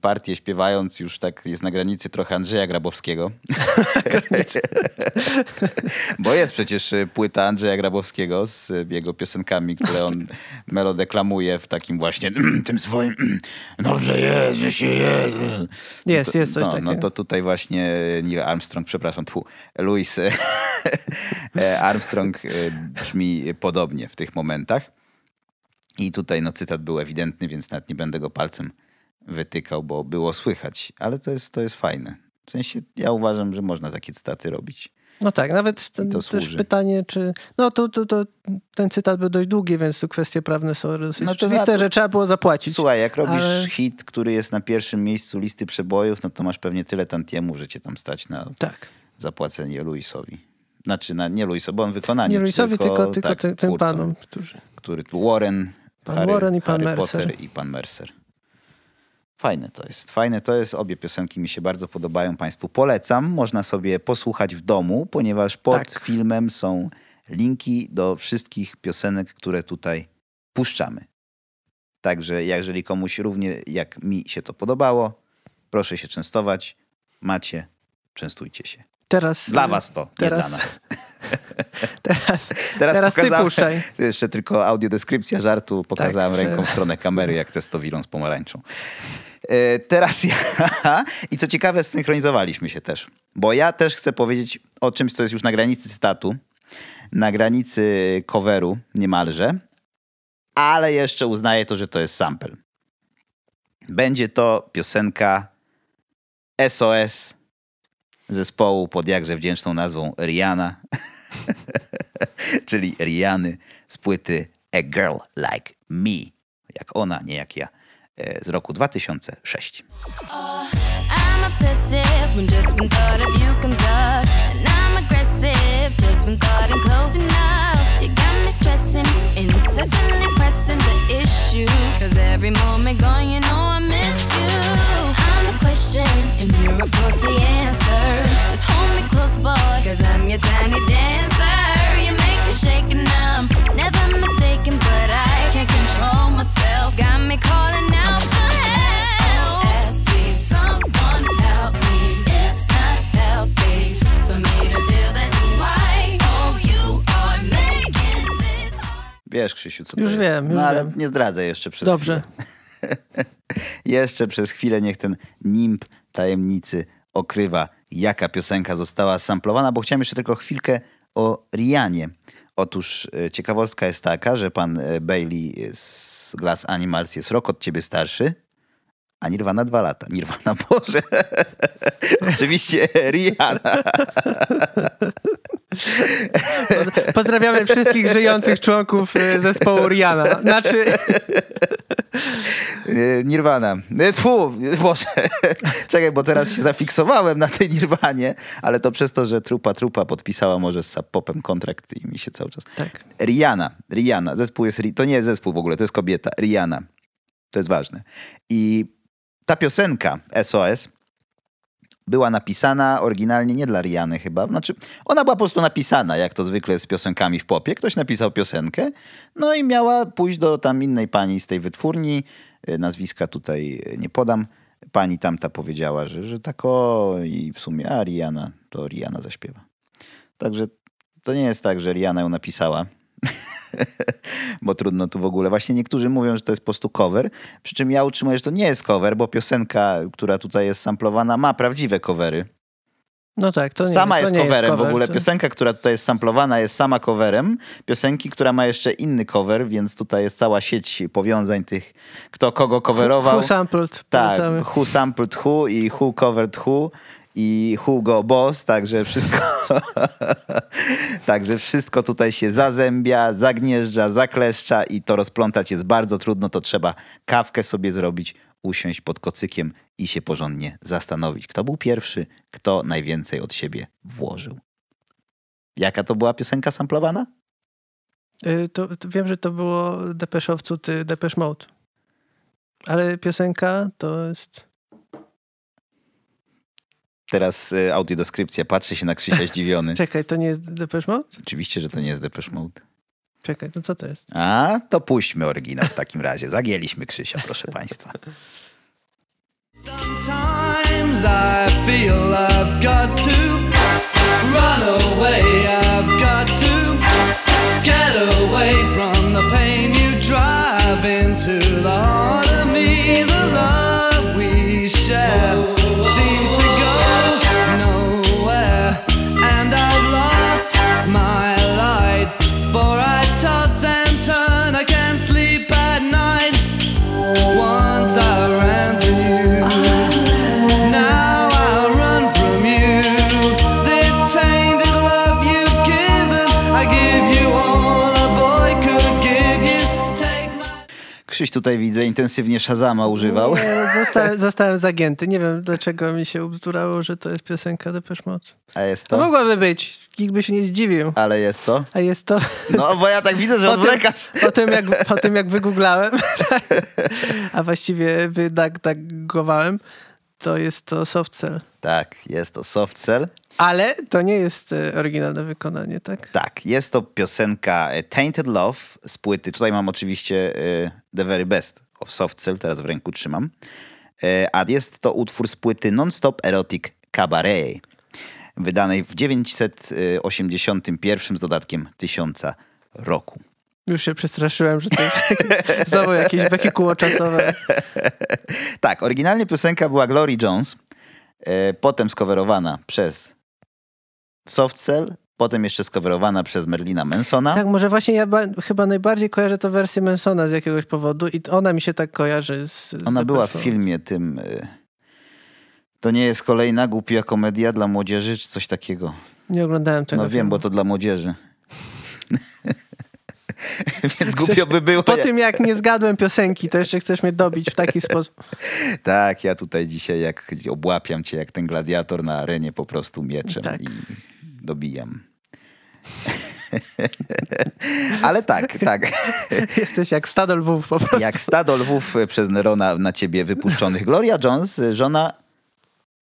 partie śpiewając już tak jest na granicy trochę Andrzeja Grabowskiego. Bo jest przecież y, płyta Andrzeja Grabowskiego z y, jego piosenkami, które on melodeklamuje w takim właśnie tym swoim dobrze jest, że się jest. Jest, jest coś no, takiego. No to tutaj właśnie Neil Armstrong, przepraszam, tfu, Louis Armstrong brzmi podobnie w tych momentach. I tutaj no, cytat był ewidentny, więc nawet nie będę go palcem wytykał, bo było słychać. Ale to jest, to jest fajne. W sensie ja uważam, że można takie cytaty robić. No tak, nawet ten, to też służy. pytanie, czy... No to, to, to ten cytat był dość długi, więc tu kwestie prawne są dosyć No oczywiste, na- że trzeba było zapłacić. Słuchaj, jak robisz ale- hit, który jest na pierwszym miejscu listy przebojów, no to masz pewnie tyle tantiemów, że cię tam stać na Tak. zapłacenie Louisowi. Znaczy, na, nie Louisowi, bo on wykonanie. Nie Louisowi, tylko, tylko tak, tym, tym panom, którzy... Który Warren, Pan Harry, Warren i pan Harry Mercer. Potter i pan Mercer. Fajne to jest. Fajne to jest. Obie piosenki mi się bardzo podobają. Państwu polecam. Można sobie posłuchać w domu, ponieważ pod Tak. filmem są linki do wszystkich piosenek, które tutaj puszczamy. Także jeżeli komuś równie jak mi się to podobało, proszę się częstować. Macie, częstujcie się. Teraz... Dla was to, teraz, nie dla nas. Teraz, Teraz, teraz ty pokazałem- puszczaj. To jeszcze tylko audiodeskrypcja żartu. Pokazałem Tak, że- ręką w stronę kamery, jak testowirą z pomarańczą. E, teraz ja. I co ciekawe, zsynchronizowaliśmy się też. Bo ja też chcę powiedzieć o czymś, co jest już na granicy cytatu, na granicy coveru niemalże, ale jeszcze uznaję to, że to jest sample. Będzie to piosenka SOS zespołu pod jakże wdzięczną nazwą Rihanna, czyli Riany z płyty A Girl Like Me, jak ona, nie jak ja, e, z roku 2006. I'm obsessive when just thought of you comes up. And I'm aggressive just when thought. You got me stressing, incessantly pressing the issue. Cause every moment gone, you know I miss you. Question, and you're of course the answer. Just hold me close, boy, cause I'm your tiny dancer. You make me shake and I'm never mistaken, but I can't control myself. Got me calling out for help. Someone help me. It's not healthy for me to feel this way. Oh, you are making this hard. Wiesz, Krzysiu, co to Już jest. wiem, już no ale wiem. nie zdradzę jeszcze przez Dobrze. chwilę. jeszcze przez chwilę niech ten nimb tajemnicy okrywa, jaka piosenka została samplowana, bo chciałem jeszcze tylko chwilkę o Rianie. Otóż e, ciekawostka jest taka, że pan e, Bailey z Glass Animals jest rok od ciebie starszy, a Nirvana dwa lata. Nirvana, Boże. Oczywiście Rihanna. Pozdrawiamy wszystkich żyjących członków e, zespołu Rihanna. Znaczy, E, Nirvana. E, Tfu, Boże. Czekaj, bo teraz się zafiksowałem na tej Nirwanie, ale to przez to, że Trupa Trupa podpisała może z Sub Popem kontrakt i mi się cały czas... tak. Rihanna. Rihanna. Zespół jest... To nie jest zespół w ogóle, to jest kobieta. Rihanna. To jest ważne. I ta piosenka SOS była napisana oryginalnie nie dla Riany chyba. Znaczy, ona była po prostu napisana, jak to zwykle z piosenkami w popie. Ktoś napisał piosenkę, no i miała pójść do tam innej pani z tej wytwórni. Y, Nazwiska tutaj y, nie podam. Pani tamta powiedziała, że, że tak o i w sumie, a Rihanna, to Rihanna zaśpiewa. Także to nie jest tak, że Rihanna ją napisała. bo trudno tu w ogóle. Właśnie niektórzy mówią, że to jest po prostu cover, przy czym ja utrzymuję, że to nie jest cover, bo piosenka, która tutaj jest samplowana, ma prawdziwe covery. No tak, to nie, sama to jest nie coverem cover, w ogóle. to- Piosenka, która tutaj jest samplowana, jest sama coverem. Piosenki, która ma jeszcze inny cover, więc tutaj jest cała sieć powiązań tych, kto kogo coverował. Who sampled? Tak, who sampled who i who covered who i who go boss, także wszystko, Także wszystko tutaj się zazębia, zagnieżdża, zakleszcza i to rozplątać jest bardzo trudno. To trzeba kawkę sobie zrobić, usiąść pod kocykiem i się porządnie zastanowić, kto był pierwszy, kto najwięcej od siebie włożył. Jaka to była piosenka samplowana? Y, To, to wiem, że to było Depeszowcu, ty Depesz Mode. Ale piosenka to jest... Teraz y, audiodeskrypcja. Patrzy się na Krzysia zdziwiony. Czekaj, to nie jest Depesz Mode? Oczywiście, że to nie jest Depeche Mode. Czekaj, to co to jest? A, to puśćmy oryginał w takim razie. Zagięliśmy Krzysia, proszę państwa. Sometimes I feel I've got to run away. I've got to get away from the pain you drive into the heart of me. The love we share Krzyś tutaj widzę intensywnie Shazama używał. Nie, zostałem, zostałem zagięty. Nie wiem, dlaczego mi się ubzdurało, że to jest piosenka Depesz Mode. A jest To to? mogłaby być. Nikt by się nie zdziwił. Ale jest to? A jest to... No, bo ja tak widzę, że Po tym, odwlekasz. po, tym, jak, po tym jak wygooglałem, a właściwie wydagowałem, to jest to soft cell. Tak, jest to Soft Cell. Ale to nie jest e, oryginalne wykonanie, tak? Tak, jest to piosenka e, Tainted Love z płyty. Tutaj mam oczywiście e, The Very Best of Soft Cell, teraz w ręku trzymam. A jest to utwór z płyty Non-Stop Erotic Cabaret, wydanej w 981 z dodatkiem tysiąca roku. Już się przestraszyłem, że to znowu jakieś wehikuło czasowe. Tak, oryginalnie piosenka była Glory Jones, potem skowerowana przez Soft Cell, potem jeszcze skowerowana przez Merlina Mansona. Tak, może właśnie ja ba- chyba najbardziej kojarzę to wersję Mansona z jakiegoś powodu i ona mi się tak kojarzy z, z Ona była w filmie tym. y, To nie jest kolejna głupia komedia dla młodzieży, czy coś takiego. Nie oglądałem tego No wiem, filmu. bo to dla młodzieży. Więc głupio by było. Po tym jak nie zgadłem piosenki, to jeszcze chcesz mnie dobić w taki sposób. Tak, ja tutaj dzisiaj jak obłapiam cię jak ten gladiator na arenie po prostu mieczem Tak. i dobijam. Ale tak, tak. Jesteś jak stado lwów po prostu. Jak stado lwów przez Nerona na ciebie wypuszczonych. Gloria Jones, żona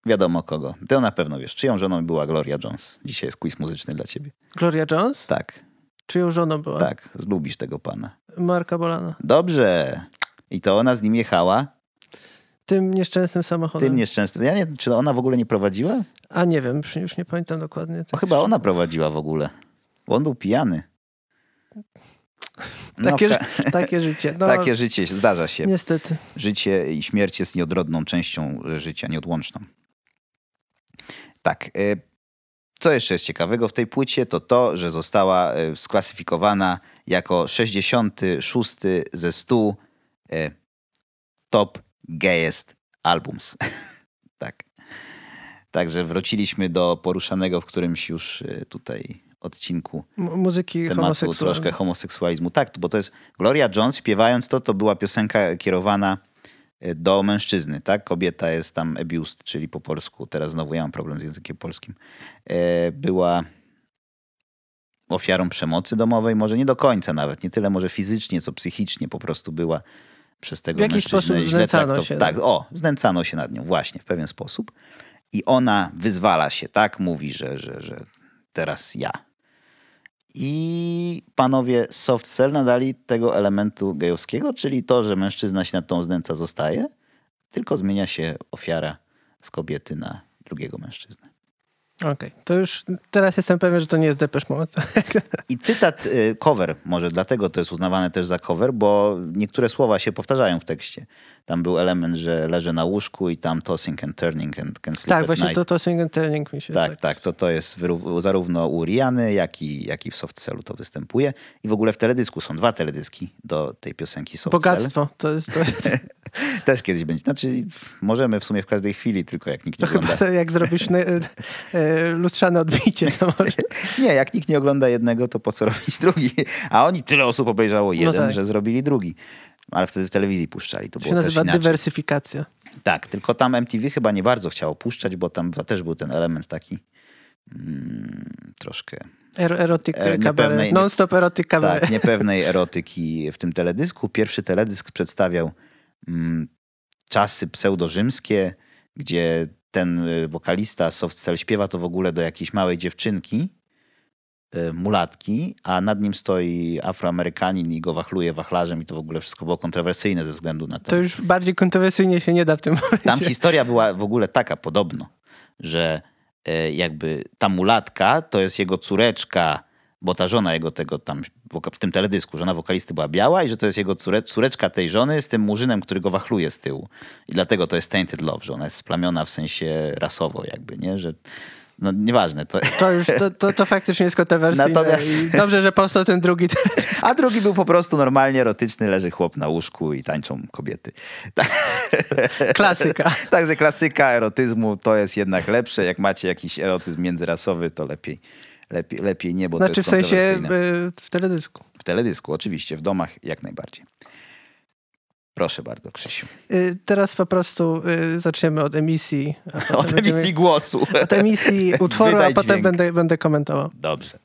wiadomo kogo. Ty na pewno wiesz, czyją żoną była Gloria Jones. Dzisiaj jest quiz muzyczny dla ciebie. Gloria Jones? Tak, Czyją żoną była? tak, zlubisz tego pana. Marka Bolana. Dobrze. I to ona z nim jechała, Tym nieszczęsnym samochodem. tym nieszczęsnym. Ja nie, czy ona w ogóle nie prowadziła? A nie wiem, już, nie pamiętam dokładnie. Tak chyba ona prowadziła w ogóle. Bo on był pijany. No, Takie, ży- takie życie. No, takie życie zdarza się. Niestety. Życie i śmierć jest nieodrodną częścią życia, nieodłączną. Tak. Co jeszcze jest ciekawego w tej płycie, to to, że została y, sklasyfikowana jako 66 ze 100 y, top gayest albums. tak. Także wróciliśmy do poruszanego w którymś już y, tutaj odcinku muzyki tematu troszkę homoseksualizmu. Tak, bo to jest Gloria Jones śpiewając to, to była piosenka kierowana e, do mężczyzny, tak? Kobieta jest tam abused, czyli po polsku, teraz znowu ja mam problem z językiem polskim, e, była ofiarą przemocy domowej, może nie do końca nawet, nie tyle może fizycznie, co psychicznie po prostu była przez tego W jakiś sposób źle znęcano traktow- się, Tak, tak. o, znęcano się nad nią właśnie w pewien sposób. I ona wyzwala się, tak? Mówi, że, że, że teraz ja. I panowie z Soft Cell nadali tego elementu gejowskiego, czyli to, że mężczyzna się nad tą znęca zostaje, tylko zmienia się ofiara z kobiety na drugiego mężczyznę. Okej, to już teraz jestem pewien, że to nie jest Depeche Mode. I cytat, y, cover, może dlatego to jest uznawane też za cover, bo niektóre słowa się powtarzają w tekście. Tam był element, że leżę na łóżku i tam tossing and turning and can sleep tak, właśnie night. to, to single turning mi się Tak, tak, to, to jest zarówno u Riany, jak i, jak i w Soft Cellu to występuje. I w ogóle w teledysku są dwa teledyski do tej piosenki Soft Cell. Bogactwo. To jest, to jest, Też kiedyś będzie. Znaczy, możemy w sumie w każdej chwili, tylko jak nikt nie chyba ogląda. to jak zrobisz ne, e, lustrzane odbicie, to może. Nie, jak nikt nie ogląda jednego, to po co robić drugi? A oni tyle osób obejrzało jeden, tak. że zrobili drugi. Ale wtedy w telewizji puszczali. To To się było nazywa dywersyfikacja. Tak, tylko tam MTV chyba nie bardzo chciało puszczać, bo tam też był ten element taki mm, troszkę Er, erotyk E, kabaret. Non-stop erotyk kabaret. tak, niepewnej erotyki w tym teledysku. Pierwszy teledysk przedstawiał czasy pseudorzymskie, gdzie ten y, wokalista Soft Cell śpiewa to w ogóle do jakiejś małej dziewczynki, y, mulatki, a nad nim stoi afroamerykanin i go wachluje wachlarzem i to w ogóle wszystko było kontrowersyjne ze względu na ten To już bardziej kontrowersyjnie się nie da w tym momencie. tam historia była w ogóle taka podobno, że e, jakby ta mulatka to jest jego córeczka, bo ta żona jego tego tam w tym teledysku, żona wokalisty była biała i że to jest jego córe, córeczka tej żony z tym murzynem, który go wachluje z tyłu. I dlatego to jest tainted love, że ona jest splamiona w sensie rasowo jakby, nie? Że no nieważne. To... To już, to, to, to faktycznie jest kontrowersyjne. Natomiast- I dobrze, że powstał ten drugi. A drugi był po prostu normalnie erotyczny, leży chłop na łóżku i tańczą kobiety. Tak. Klasyka. Także klasyka erotyzmu to jest jednak lepsze. Jak macie jakiś erotyzm międzyrasowy, to lepiej, lepiej, lepiej nie, bo Znaczy to w jest sensie kontrowersyjne. y, w teledysku. W teledysku, oczywiście, w domach jak najbardziej. Proszę bardzo, Krzysiu. Y, Teraz po prostu y, zaczniemy od emisji. Od emisji głosu. Od emisji utworu, Wydaj a potem dźwięk. będę, będę komentował. Dobrze.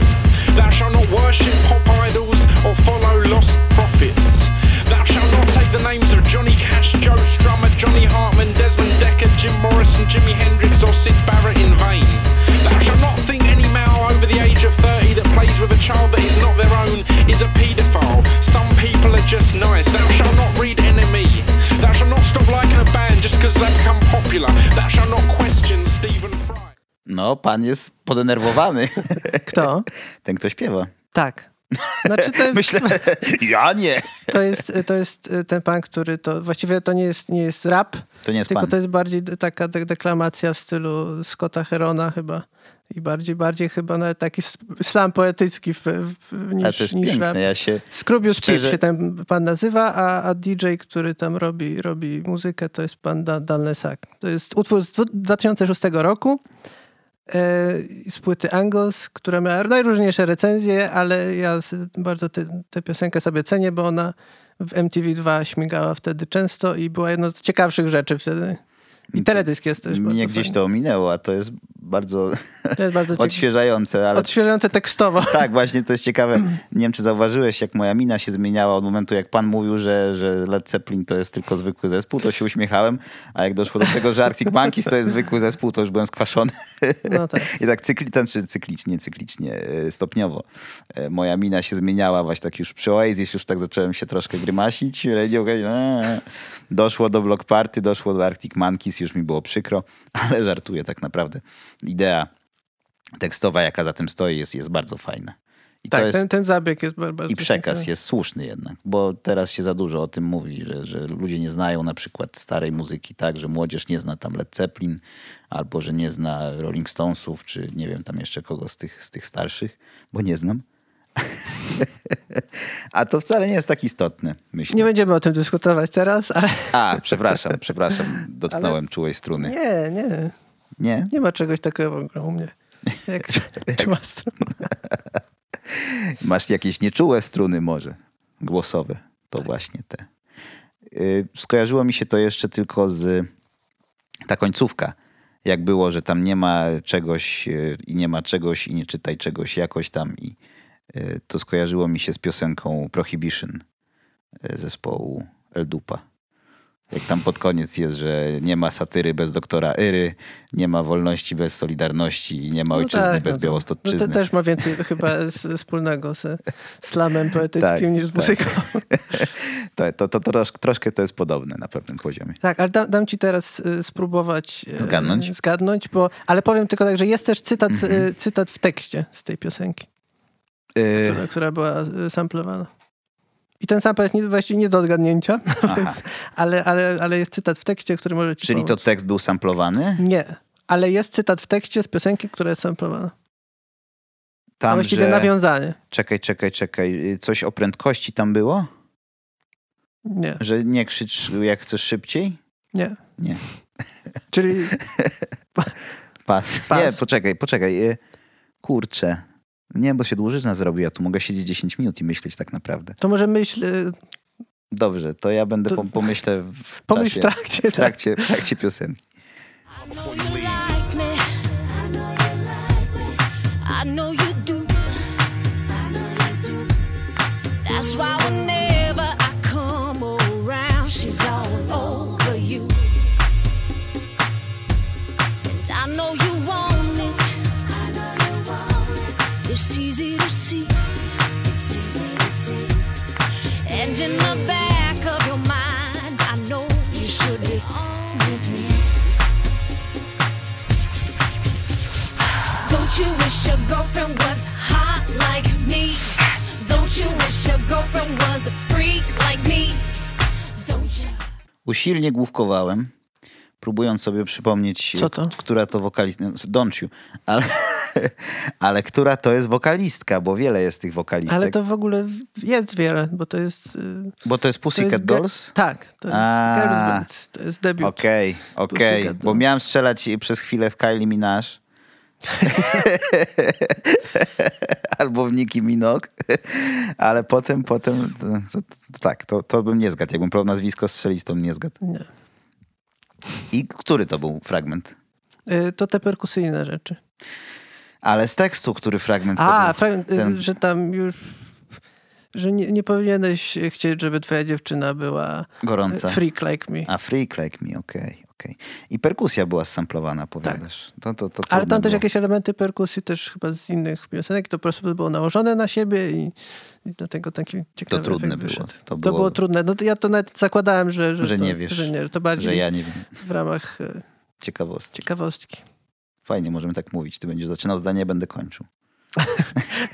Victim. Thou shalt not worship No, pan jest podenerwowany. Kto? Ten, kto śpiewa. Tak. Znaczy to jest, Myślę, ja nie. to jest, to jest y, ten pan, który to... Właściwie to nie jest, nie jest rap, To nie jest tylko pan. to jest bardziej taka de- deklamacja w stylu Scotta Herona chyba. I bardziej, bardziej chyba nawet taki slam poetycki w, w, niż, to jest niż rap. piękne. Ja się... Scroobius Szczerze- Pip się ten pan nazywa, a, a DJ, który tam robi, robi muzykę, to jest pan da, Dan Lesak. To jest utwór z dwu- 2006 roku e, z płyty Angles, która miała najróżniejsze recenzje, ale ja bardzo tę piosenkę sobie cenię, bo ona w MTV2 śmigała wtedy często i była jedną z ciekawszych rzeczy wtedy. I teledysk jest też Mnie gdzieś fajny. to ominęło, a to jest bardzo To jest bardzo odświeżające. Ale Odświeżające tekstowo. Tak, właśnie to jest ciekawe. Nie wiem, czy zauważyłeś, jak moja mina się zmieniała od momentu, jak pan mówił, że, że Led Zeppelin to jest tylko zwykły zespół, to się uśmiechałem, a jak doszło do tego, że Arctic Monkeys to jest zwykły zespół, to już byłem skwaszony. No tak. I tak cykli, czy cyklicznie, cyklicznie, e, stopniowo. E, Moja mina się zmieniała, właśnie tak już przy Oasis już tak zacząłem się troszkę grymasić. Radio. Doszło do Block Party, doszło do Arctic Monkeys, już mi było przykro, ale żartuję tak naprawdę. Idea tekstowa, jaka za tym stoi, jest, jest bardzo fajna. I Tak, jest, ten, ten zabieg jest bar- bardzo i przekaz jest słuszny jednak, bo teraz się za dużo o tym mówi, że, że ludzie nie znają na przykład starej muzyki, tak, że młodzież nie zna tam Led Zeppelin, albo że nie zna Rolling Stonesów, czy nie wiem tam jeszcze kogo z tych, z tych starszych, bo nie znam. A to wcale nie jest tak istotne, myślę. Nie będziemy o tym dyskutować teraz, ale A, przepraszam, przepraszam, dotknąłem czułej struny. nie, nie. Nie? Nie ma czegoś takiego w ogóle u mnie. Jak czuła struna. Masz jakieś nieczułe struny może, głosowe. To właśnie te. Y, Skojarzyło mi się to jeszcze tylko z ta końcówka. Jak było, że tam nie ma czegoś y, i nie ma czegoś i nie czytaj czegoś jakoś tam i to skojarzyło mi się z piosenką Prohibition y, zespołu El Dupa. Jak tam pod koniec jest, że nie ma satyry bez doktora Iry, nie ma wolności bez solidarności i nie ma ojczyzny tak, bez no białostocczyzny. No to też ma więcej chyba wspólnego z slamem poetyckim Tak, niż z tak. muzyką. To, to, to, trosz, troszkę to jest podobne na pewnym poziomie. Tak, ale dam, dam ci teraz y, spróbować y, Zgadnąć? zgadnąć, bo, ale powiem tylko tak, że jest też cytat, Mhm. y, cytat w tekście z tej piosenki, która, która była y, samplowana. I ten sample jest nie, właściwie nie do odgadnięcia, więc, ale, ale, ale jest cytat w tekście, który może ci Czyli to pomóc. tekst był samplowany? Nie, ale jest cytat w tekście z piosenki, która jest samplowana. A Tam, właściwie że... nawiązanie. Czekaj, czekaj, czekaj. Y, Coś o prędkości tam było? Nie, Że nie krzycz jak chcesz szybciej? nie. Nie. Czyli Pas. Pas. Nie, poczekaj, poczekaj. y, Kurczę. Nie, bo się dłużyzna zrobi, ja tu mogę siedzieć 10 minut i myśleć tak naprawdę. to może myśl, y, Dobrze, to ja będę To- po, pomyślę w pomyśl czasie, w trakcie. tak. w trakcie, w trakcie piosenki. Don't you wish your girlfriend was hot like me? Don't you wish your girlfriend was a freak like me? Don't you? Usilnie główkowałem, próbując sobie przypomnieć, Co to? która to wokalistka. Don't you. Ale, ale która to jest wokalistka, bo wiele jest tych wokalistek. Ale to w ogóle jest wiele, bo to jest... y, Bo to jest To Pussycat jest ge- Dolls? Tak, to jest A. Girls Band. To jest debiut. Okej, okej. Pussycat Bo miałem strzelać przez chwilę w Kylie Minaj. Albo w Nicki Minaj. Ale potem, potem, to, to, to, tak, to, to bym nie zgadł. Jakbym próbował nazwisko strzelić, to bym nie zgadł. Nie. I który to był fragment? Y, To te perkusyjne rzeczy. Ale z tekstu, który fragment to A, był? fragment, y, ten- że tam już... Że nie, nie powinieneś chcieć, żeby twoja dziewczyna była Gorąca. y, freak like me. A Freak Like Me, okej, okej. I perkusja była samplowana, powiadasz. To, to, to Tak. Ale trudne tam też było. jakieś elementy perkusji też chyba z innych piosenek, to po prostu było nałożone na siebie i, i dlatego taki ciekawy trudne efekt było. To To było- było, trudne. No to ja to nawet zakładałem, że, że, Że to, nie wiesz, Że, nie, że to bardziej Że ja nie wiem. w ramach e, Ciekawostki. ciekawostki. Fajnie, możemy tak mówić. Ty będziesz zaczynał zdanie, ja będę kończył.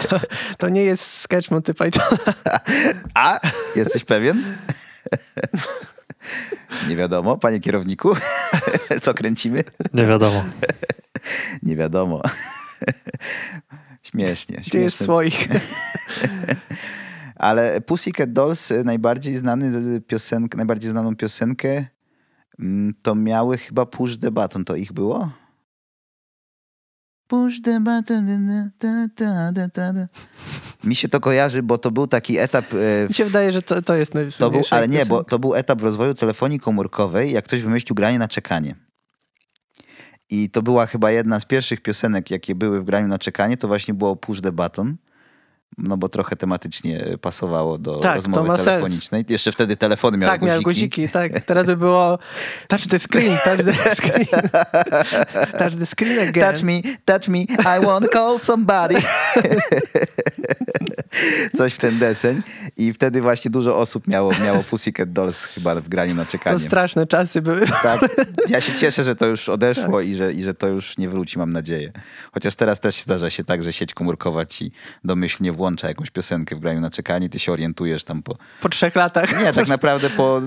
To, to nie jest sketch Monty Python. A? Jesteś pewien? Nie wiadomo, panie kierowniku. Co kręcimy? Nie wiadomo. Nie wiadomo. Śmiesznie. Gdzie jest śmieszne. swoich? Ale Pussycat Dolls y, najbardziej znany z- piosenkę, najbardziej znaną piosenkę mm, to miały chyba Push the Button. To ich było? Push the button. da, da, da, da, da. Mi się to kojarzy, bo to był taki etap e, Mi się wydaje, że to, to jest To był, ale nie, bo to był etap w rozwoju telefonii komórkowej, jak ktoś wymyślił granie na czekanie. I to była chyba jedna z pierwszych piosenek, jakie były w graniu na czekanie, to właśnie było Push the Button. No bo trochę tematycznie pasowało do Tak, to rozmowy ma sens. telefonicznej. Jeszcze wtedy telefony miały Tak, guziki. miał guziki, tak. Teraz by było touch the screen, touch the screen. touch the screen again. Touch me, touch me, I want to call somebody. Coś w ten deseń. I wtedy właśnie dużo osób miało, miało Pussycat Dolls chyba w graniu na czekanie. To straszne czasy były. Tak. Ja się cieszę, że to już odeszło i, że, i że to już nie wróci, mam nadzieję. Chociaż teraz też zdarza się tak, że sieć komórkowa ci domyślnie włącza jakąś piosenkę w graniu na czekanie, ty się orientujesz tam po... Po trzech latach. Nie, tak naprawdę po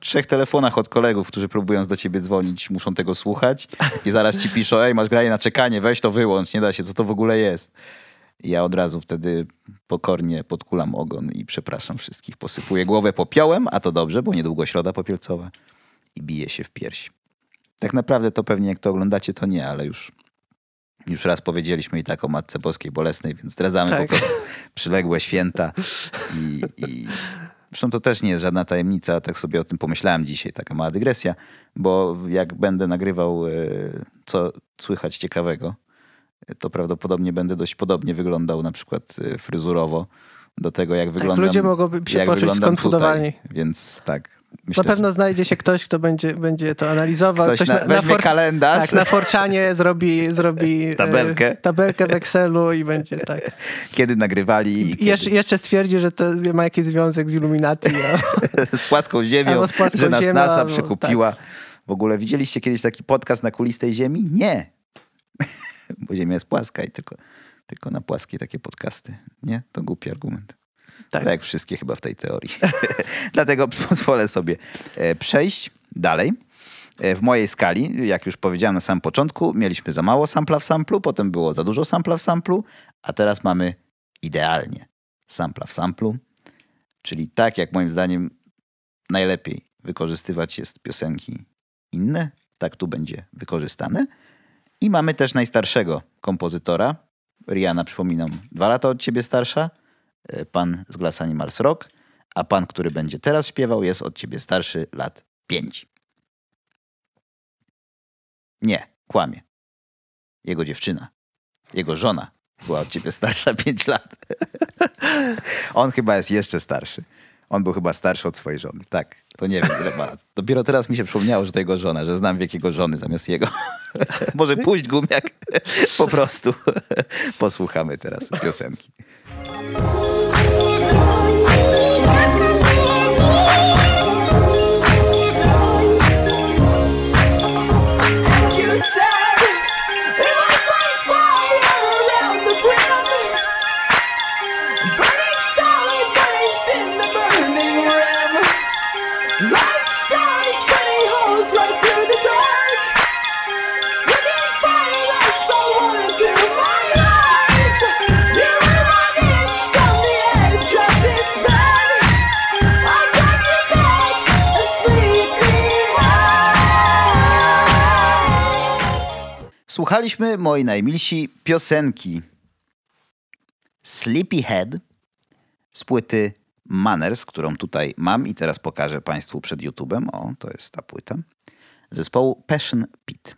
trzech telefonach od kolegów, którzy próbując do ciebie dzwonić, muszą tego słuchać i zaraz ci piszą, ej, masz granie na czekanie, weź to wyłącz, nie da się, co to w ogóle jest. I ja od razu wtedy pokornie podkulam ogon i przepraszam wszystkich, posypuję głowę popiołem, a to dobrze, bo niedługo środa popielcowa i bije się w pierś. Tak naprawdę to pewnie jak to oglądacie, to nie, ale już, już raz powiedzieliśmy i tak o Matce Boskiej Bolesnej, więc zdradzamy Tak. po prostu przyległe święta i, i zresztą to też nie jest żadna tajemnica, tak sobie o tym pomyślałem dzisiaj, taka mała dygresja, bo jak będę nagrywał e, co słychać ciekawego, e, to prawdopodobnie będę dość podobnie wyglądał na przykład e, fryzurowo do tego, jak wyglądam. ludzie mogą się poczuć wyglądam skonfundowani. Tutaj. Więc tak. Myślę, Na pewno znajdzie się ktoś, kto będzie, będzie to analizował. Ktoś na- weźmie kalendarz. Tak, na Forczanie zrobi, zrobi e, Tabelkę. tabelkę w Excelu i będzie tak. że kiedy nagrywali i I kiedy. jeszcze, jeszcze stwierdzi, że to ma jakiś związek z Illuminati. A, z płaską ziemią, z płaską że nas ziemią, NASA przekupiła. W ogóle widzieliście kiedyś taki podcast na kulistej ziemi? Nie. Bo ziemia jest płaska i tylko, tylko na płaskiej takie podcasty. Nie? To głupi argument. Tak. Tak jak wszystkie chyba w tej teorii. Dlatego pozwolę sobie e, przejść dalej. E, W mojej skali, jak już powiedziałem na samym początku, mieliśmy za mało sampla w samplu, potem było za dużo sampla w samplu, a teraz mamy idealnie sampla w samplu, czyli tak jak moim zdaniem najlepiej wykorzystywać jest piosenki inne, tak tu będzie wykorzystane. I mamy też najstarszego kompozytora. Rihanna, przypominam, dwa lata od ciebie starsza. E, Pan z Glass Animals Rock. A pan, który będzie teraz śpiewał, jest od ciebie starszy lat pięć. Nie, kłamie. Jego dziewczyna, jego żona była od ciebie starsza pięć lat. On chyba jest jeszcze starszy. On był chyba starszy od swojej żony. Tak, to nie wiem ile ma lat. Dopiero teraz mi się przypomniało, że to jego żona, że znam wiek jego żony zamiast jego. Może pójść gumiak. Po prostu posłuchamy teraz piosenki. Słuchaliśmy, moi najmilsi, piosenki Sleepyhead z płyty Manners, którą tutaj mam i teraz pokażę Państwu przed YouTube'em. O, to jest ta płyta. Zespołu Passion Pit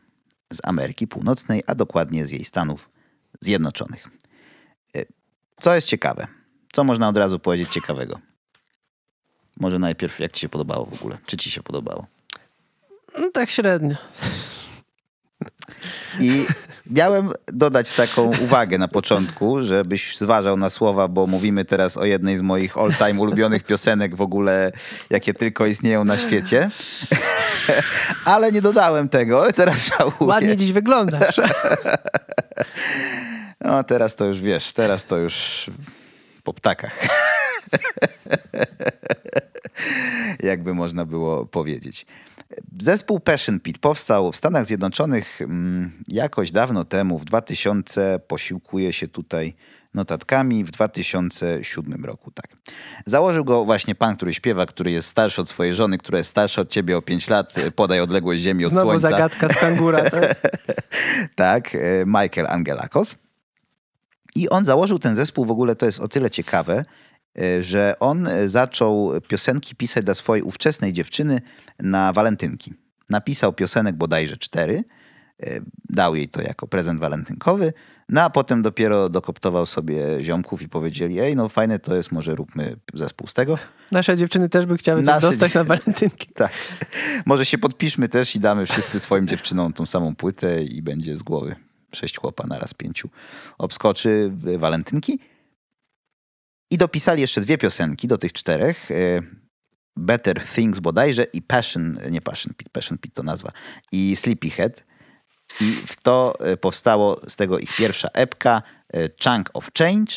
z Ameryki Północnej, a dokładnie z jej Stanów Zjednoczonych. E, Co jest ciekawe? Co można od razu powiedzieć ciekawego? Może najpierw, jak Ci się podobało w ogóle? Czy Ci się podobało? No tak średnio. I miałem dodać taką uwagę na początku, żebyś zważał na słowa, bo mówimy teraz o jednej z moich all-time ulubionych piosenek w ogóle, jakie tylko istnieją na świecie. Ale nie dodałem tego, teraz żałuję. Ładnie dziś wyglądasz. No teraz to już wiesz, teraz to już po ptakach. Jakby można było powiedzieć. Zespół Passion Pit powstał w Stanach Zjednoczonych mm, jakoś dawno temu, w 2000, posiłkuje się tutaj notatkami w 2007 roku, tak. Założył go właśnie pan, który śpiewa, który jest starszy od swojej żony, która jest starsza od ciebie o 5 lat, podaj odległość ziemi od Znowu słońca. zagadka z kangura. Tak? tak, e, Michael Angelakos. I on założył ten zespół, w ogóle to jest o tyle ciekawe, e, że on e, zaczął piosenki pisać dla swojej ówczesnej dziewczyny na walentynki. Napisał piosenek bodajże cztery, e, dał jej to jako prezent walentynkowy, no a potem dopiero dokoptował sobie ziomków i powiedzieli, ej, no fajne to jest, może róbmy zespół z tego. Nasze dziewczyny też by chciały Nasze dostać na walentynki. Tak. Może się podpiszmy też i damy wszyscy swoim dziewczynom tą samą płytę i będzie z głowy sześć chłopa naraz pięciu obskoczy walentynki. I dopisali jeszcze dwie piosenki do tych czterech. y, Better Things bodajże i Passion, nie Passion Pit, Passion Pit to nazwa, i Sleepyhead. I w to y, powstało z tego ich pierwsza epka y, Chunk of Change,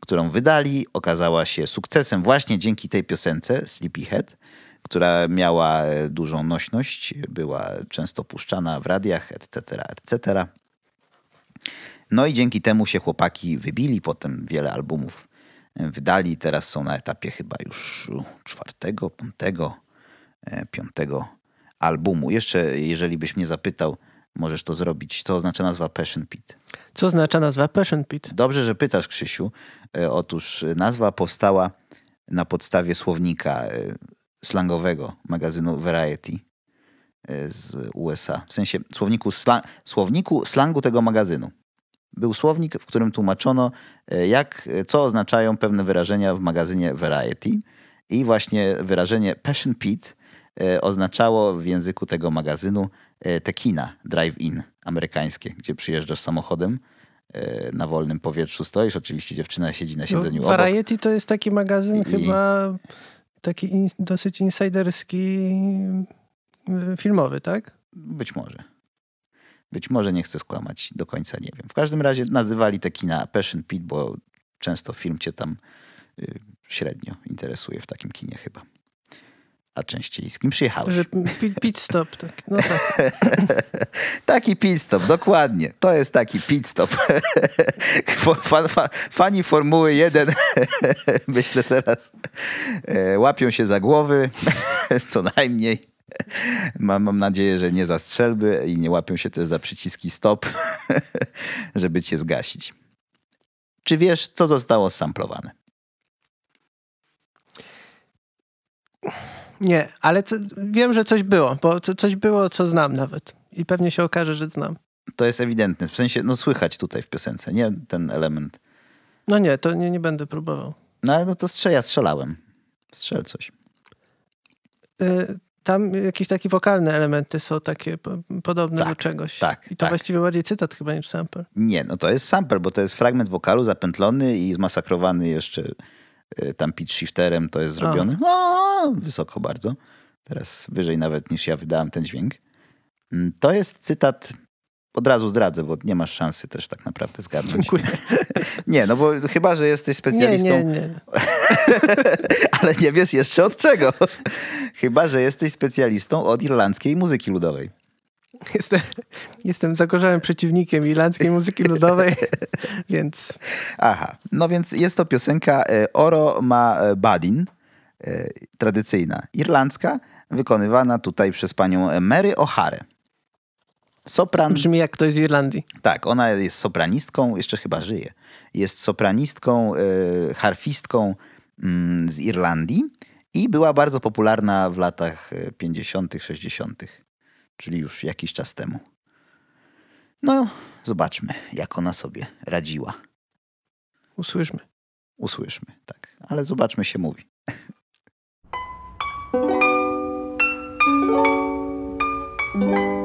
którą wydali. Okazała się sukcesem właśnie dzięki tej piosence Sleepyhead, która miała dużą nośność, była często puszczana w radiach, etc., etc. No i dzięki temu się chłopaki wybili, potem wiele albumów wydali. Teraz są na etapie chyba już czwartego, piątego, e, piątego albumu. Jeszcze, jeżeli byś mnie zapytał, możesz to zrobić. Co oznacza nazwa Passion Pit? Co oznacza nazwa Passion Pit? Dobrze, że pytasz, Krzysiu. E, Otóż nazwa powstała na podstawie słownika e, slangowego magazynu Variety z USA. W sensie słowniku, słowniku slangu tego magazynu. Był słownik, w którym tłumaczono, e, jak, e, co oznaczają pewne wyrażenia w magazynie Variety. I właśnie wyrażenie Passion Pit e, oznaczało w języku tego magazynu tekina, drive-in amerykańskie, gdzie przyjeżdżasz samochodem, na wolnym powietrzu stoisz, oczywiście dziewczyna siedzi na siedzeniu No, obok. Variety to jest taki magazyn I- chyba taki in, dosyć insiderski filmowy, tak? Być może. Być może nie chcę skłamać, do końca nie wiem. W każdym razie nazywali te kina Passion Pit, bo często film cię tam y, średnio interesuje w takim kinie chyba. A częściej z kim przyjechałeś? Że pit, pit stop. Tak. No tak. Taki pit stop, dokładnie. To jest taki pit stop. Fan, fa, fani Formuły 1, myślę teraz, e, łapią się za głowy, co najmniej. Mam, mam nadzieję, że nie za strzelby i nie łapią się też za przyciski stop, żeby cię zgasić. Czy wiesz, co zostało samplowane? Nie, ale co, wiem, że coś było, bo co, coś było, co znam nawet. I pewnie się okaże, że znam. To jest ewidentne. W sensie, no słychać tutaj w piosence, nie ten element. No nie, to nie, nie będę próbował. No ale no to strzel, ja strzelałem. Strzel coś. Y, Tam jakieś takie wokalne elementy są takie po- podobne Tak, do czegoś. tak, I to tak. właściwie bardziej cytat chyba niż sample. Nie, no to jest sample, bo to jest fragment wokalu zapętlony i zmasakrowany jeszcze y, tam pitch shifterem to jest zrobione. O, wysoko bardzo. Teraz wyżej nawet niż ja wydałem ten dźwięk. Mm, To jest cytat, od razu zdradzę, bo nie masz szansy też tak naprawdę zgadnąć. Dziękuję. Nie, no bo chyba, że jesteś Nie, specjalistą, nie, nie. ale nie wiesz jeszcze od czego. Chyba, że jesteś specjalistą od irlandzkiej muzyki ludowej. Jestem, jestem zagorzałym przeciwnikiem irlandzkiej muzyki ludowej, więc Aha, no więc jest to piosenka e, Oro ma e, Badin, e, tradycyjna, irlandzka, wykonywana tutaj przez panią Mary O'Hare. Sopran, brzmi jak ktoś z Irlandii. tak, ona jest sopranistką, jeszcze chyba żyje. Jest sopranistką, e, harfistką mm, z Irlandii i była bardzo popularna w latach e, 50., 60., czyli już jakiś czas temu. No, zobaczmy, jak ona sobie radziła. Usłyszmy. Usłyszmy, tak. Ale zobaczmy się mówi.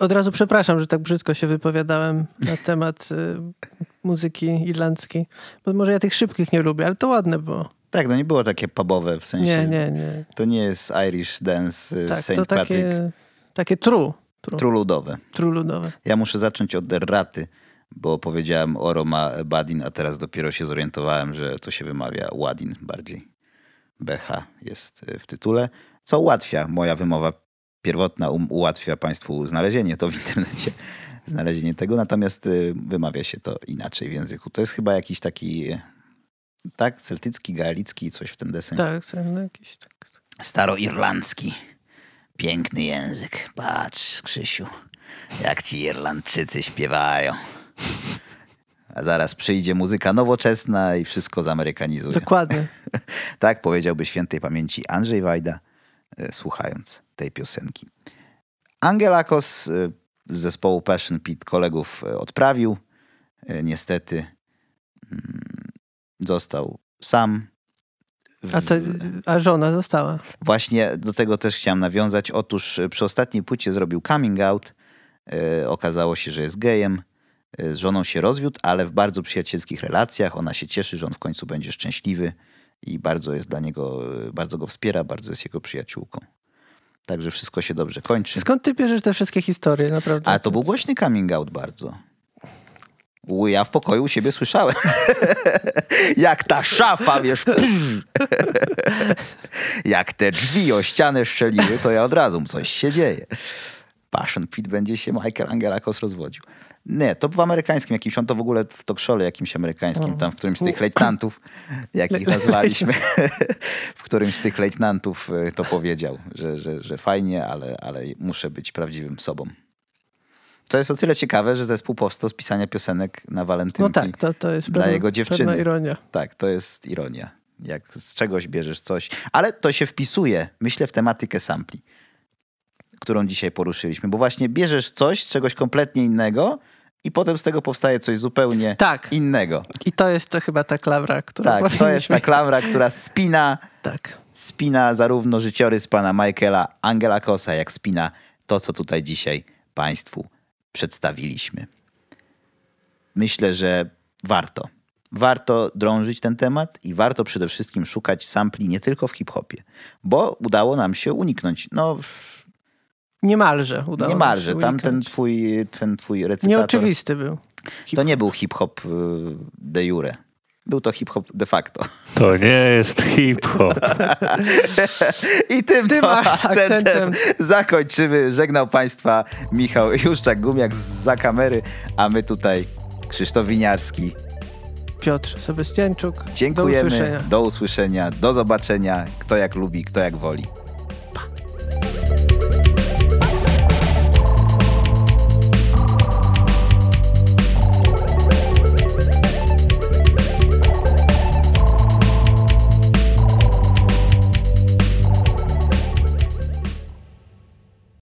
Od razu przepraszam, że tak brzydko się wypowiadałem na temat y, muzyki irlandzkiej. Bo może ja tych szybkich nie lubię, ale to ładne było. Tak, no nie było takie pubowe w sensie. Nie, nie, nie. To nie jest Irish Dance y, Tak, St. to Patrick. takie, takie tru. Tru, Tru ludowe. tru ludowe. Ja muszę zacząć od raty, bo powiedziałem Oro ma Badin, a teraz dopiero się zorientowałem, że to się wymawia Ładin bardziej. BH jest y, w tytule, co ułatwia moja wymowa pierwotna, um, ułatwia Państwu znalezienie to w internecie, znalezienie tego, natomiast y, wymawia się to inaczej w języku. To jest chyba jakiś taki, y, tak, celtycki, gaelicki, coś w ten deseń. Tak, jakiś tak. Staroirlandzki. Piękny język. Patrz, Krzysiu, jak ci Irlandczycy śpiewają. A zaraz przyjdzie muzyka nowoczesna i wszystko zamerykanizuje. Dokładnie. tak powiedziałby świętej pamięci Andrzej Wajda, e, słuchając tej piosenki. Angelakos e, z zespołu Passion Pit kolegów e, odprawił. E, Niestety mm, został sam. w- A, te, a żona została. Właśnie do tego też chciałem nawiązać. Otóż e, przy ostatniej płycie zrobił coming out. E, okazało się, że jest gejem. E, z żoną się rozwiódł, ale w bardzo przyjacielskich relacjach. Ona się cieszy, że on w końcu będzie szczęśliwy i bardzo jest dla niego, e, bardzo go wspiera, bardzo jest jego przyjaciółką. Także wszystko się dobrze kończy. Skąd ty bierzesz te wszystkie historie, naprawdę? A to był głośny coming out bardzo. U, Ja w pokoju u siebie słyszałem. Jak ta szafa, wiesz. Jak te drzwi o ścianę szczeliły, to ja od razu coś się dzieje. Passion Pit będzie się Michael Angelakos rozwodził. Nie, to w amerykańskim jakimś, on to w ogóle w talk show'le jakimś amerykańskim, tam w którymś z tych lejtnantów, jak ich nazwaliśmy, w którymś z tych lejtnantów y, to powiedział, że, że, że fajnie, ale, ale muszę być prawdziwym sobą. To jest o tyle ciekawe, że zespół powstał z pisania piosenek na walentynki. No tak, to, to jest dla pewna, jego dziewczyny. pewna ironia. Tak, to jest ironia. Jak z czegoś bierzesz coś. Ale to się wpisuje, myślę, w tematykę sampli, którą dzisiaj poruszyliśmy. Bo właśnie bierzesz coś z czegoś kompletnie innego i potem z tego powstaje coś zupełnie Tak. innego. I to jest to chyba ta klamra, którą Tak, to jest powinniśmy- ta klamra, która spina, Tak. spina zarówno życiorys pana Michaela Angela Kosa, jak spina to, co tutaj dzisiaj Państwu przedstawiliśmy. Myślę, że warto. Warto drążyć ten temat i warto przede wszystkim szukać sampli nie tylko w hip-hopie, bo udało nam się uniknąć. No, Niemalże udało niemalże. mi się Tam ten twój, ten twój recytator. Nieoczywisty był. To nie był hip-hop y, de jure. Był to hip-hop de facto. To nie jest hip-hop. I tym, Tym to akcentem. akcentem zakończymy. Żegnał Państwa Michał Juszczak-Gumiak za kamery, a my tutaj Krzysztof Winiarski. Piotr Sebastianczuk. Do Dziękujemy. usłyszenia. Do usłyszenia. Do zobaczenia. Kto jak lubi, kto jak woli.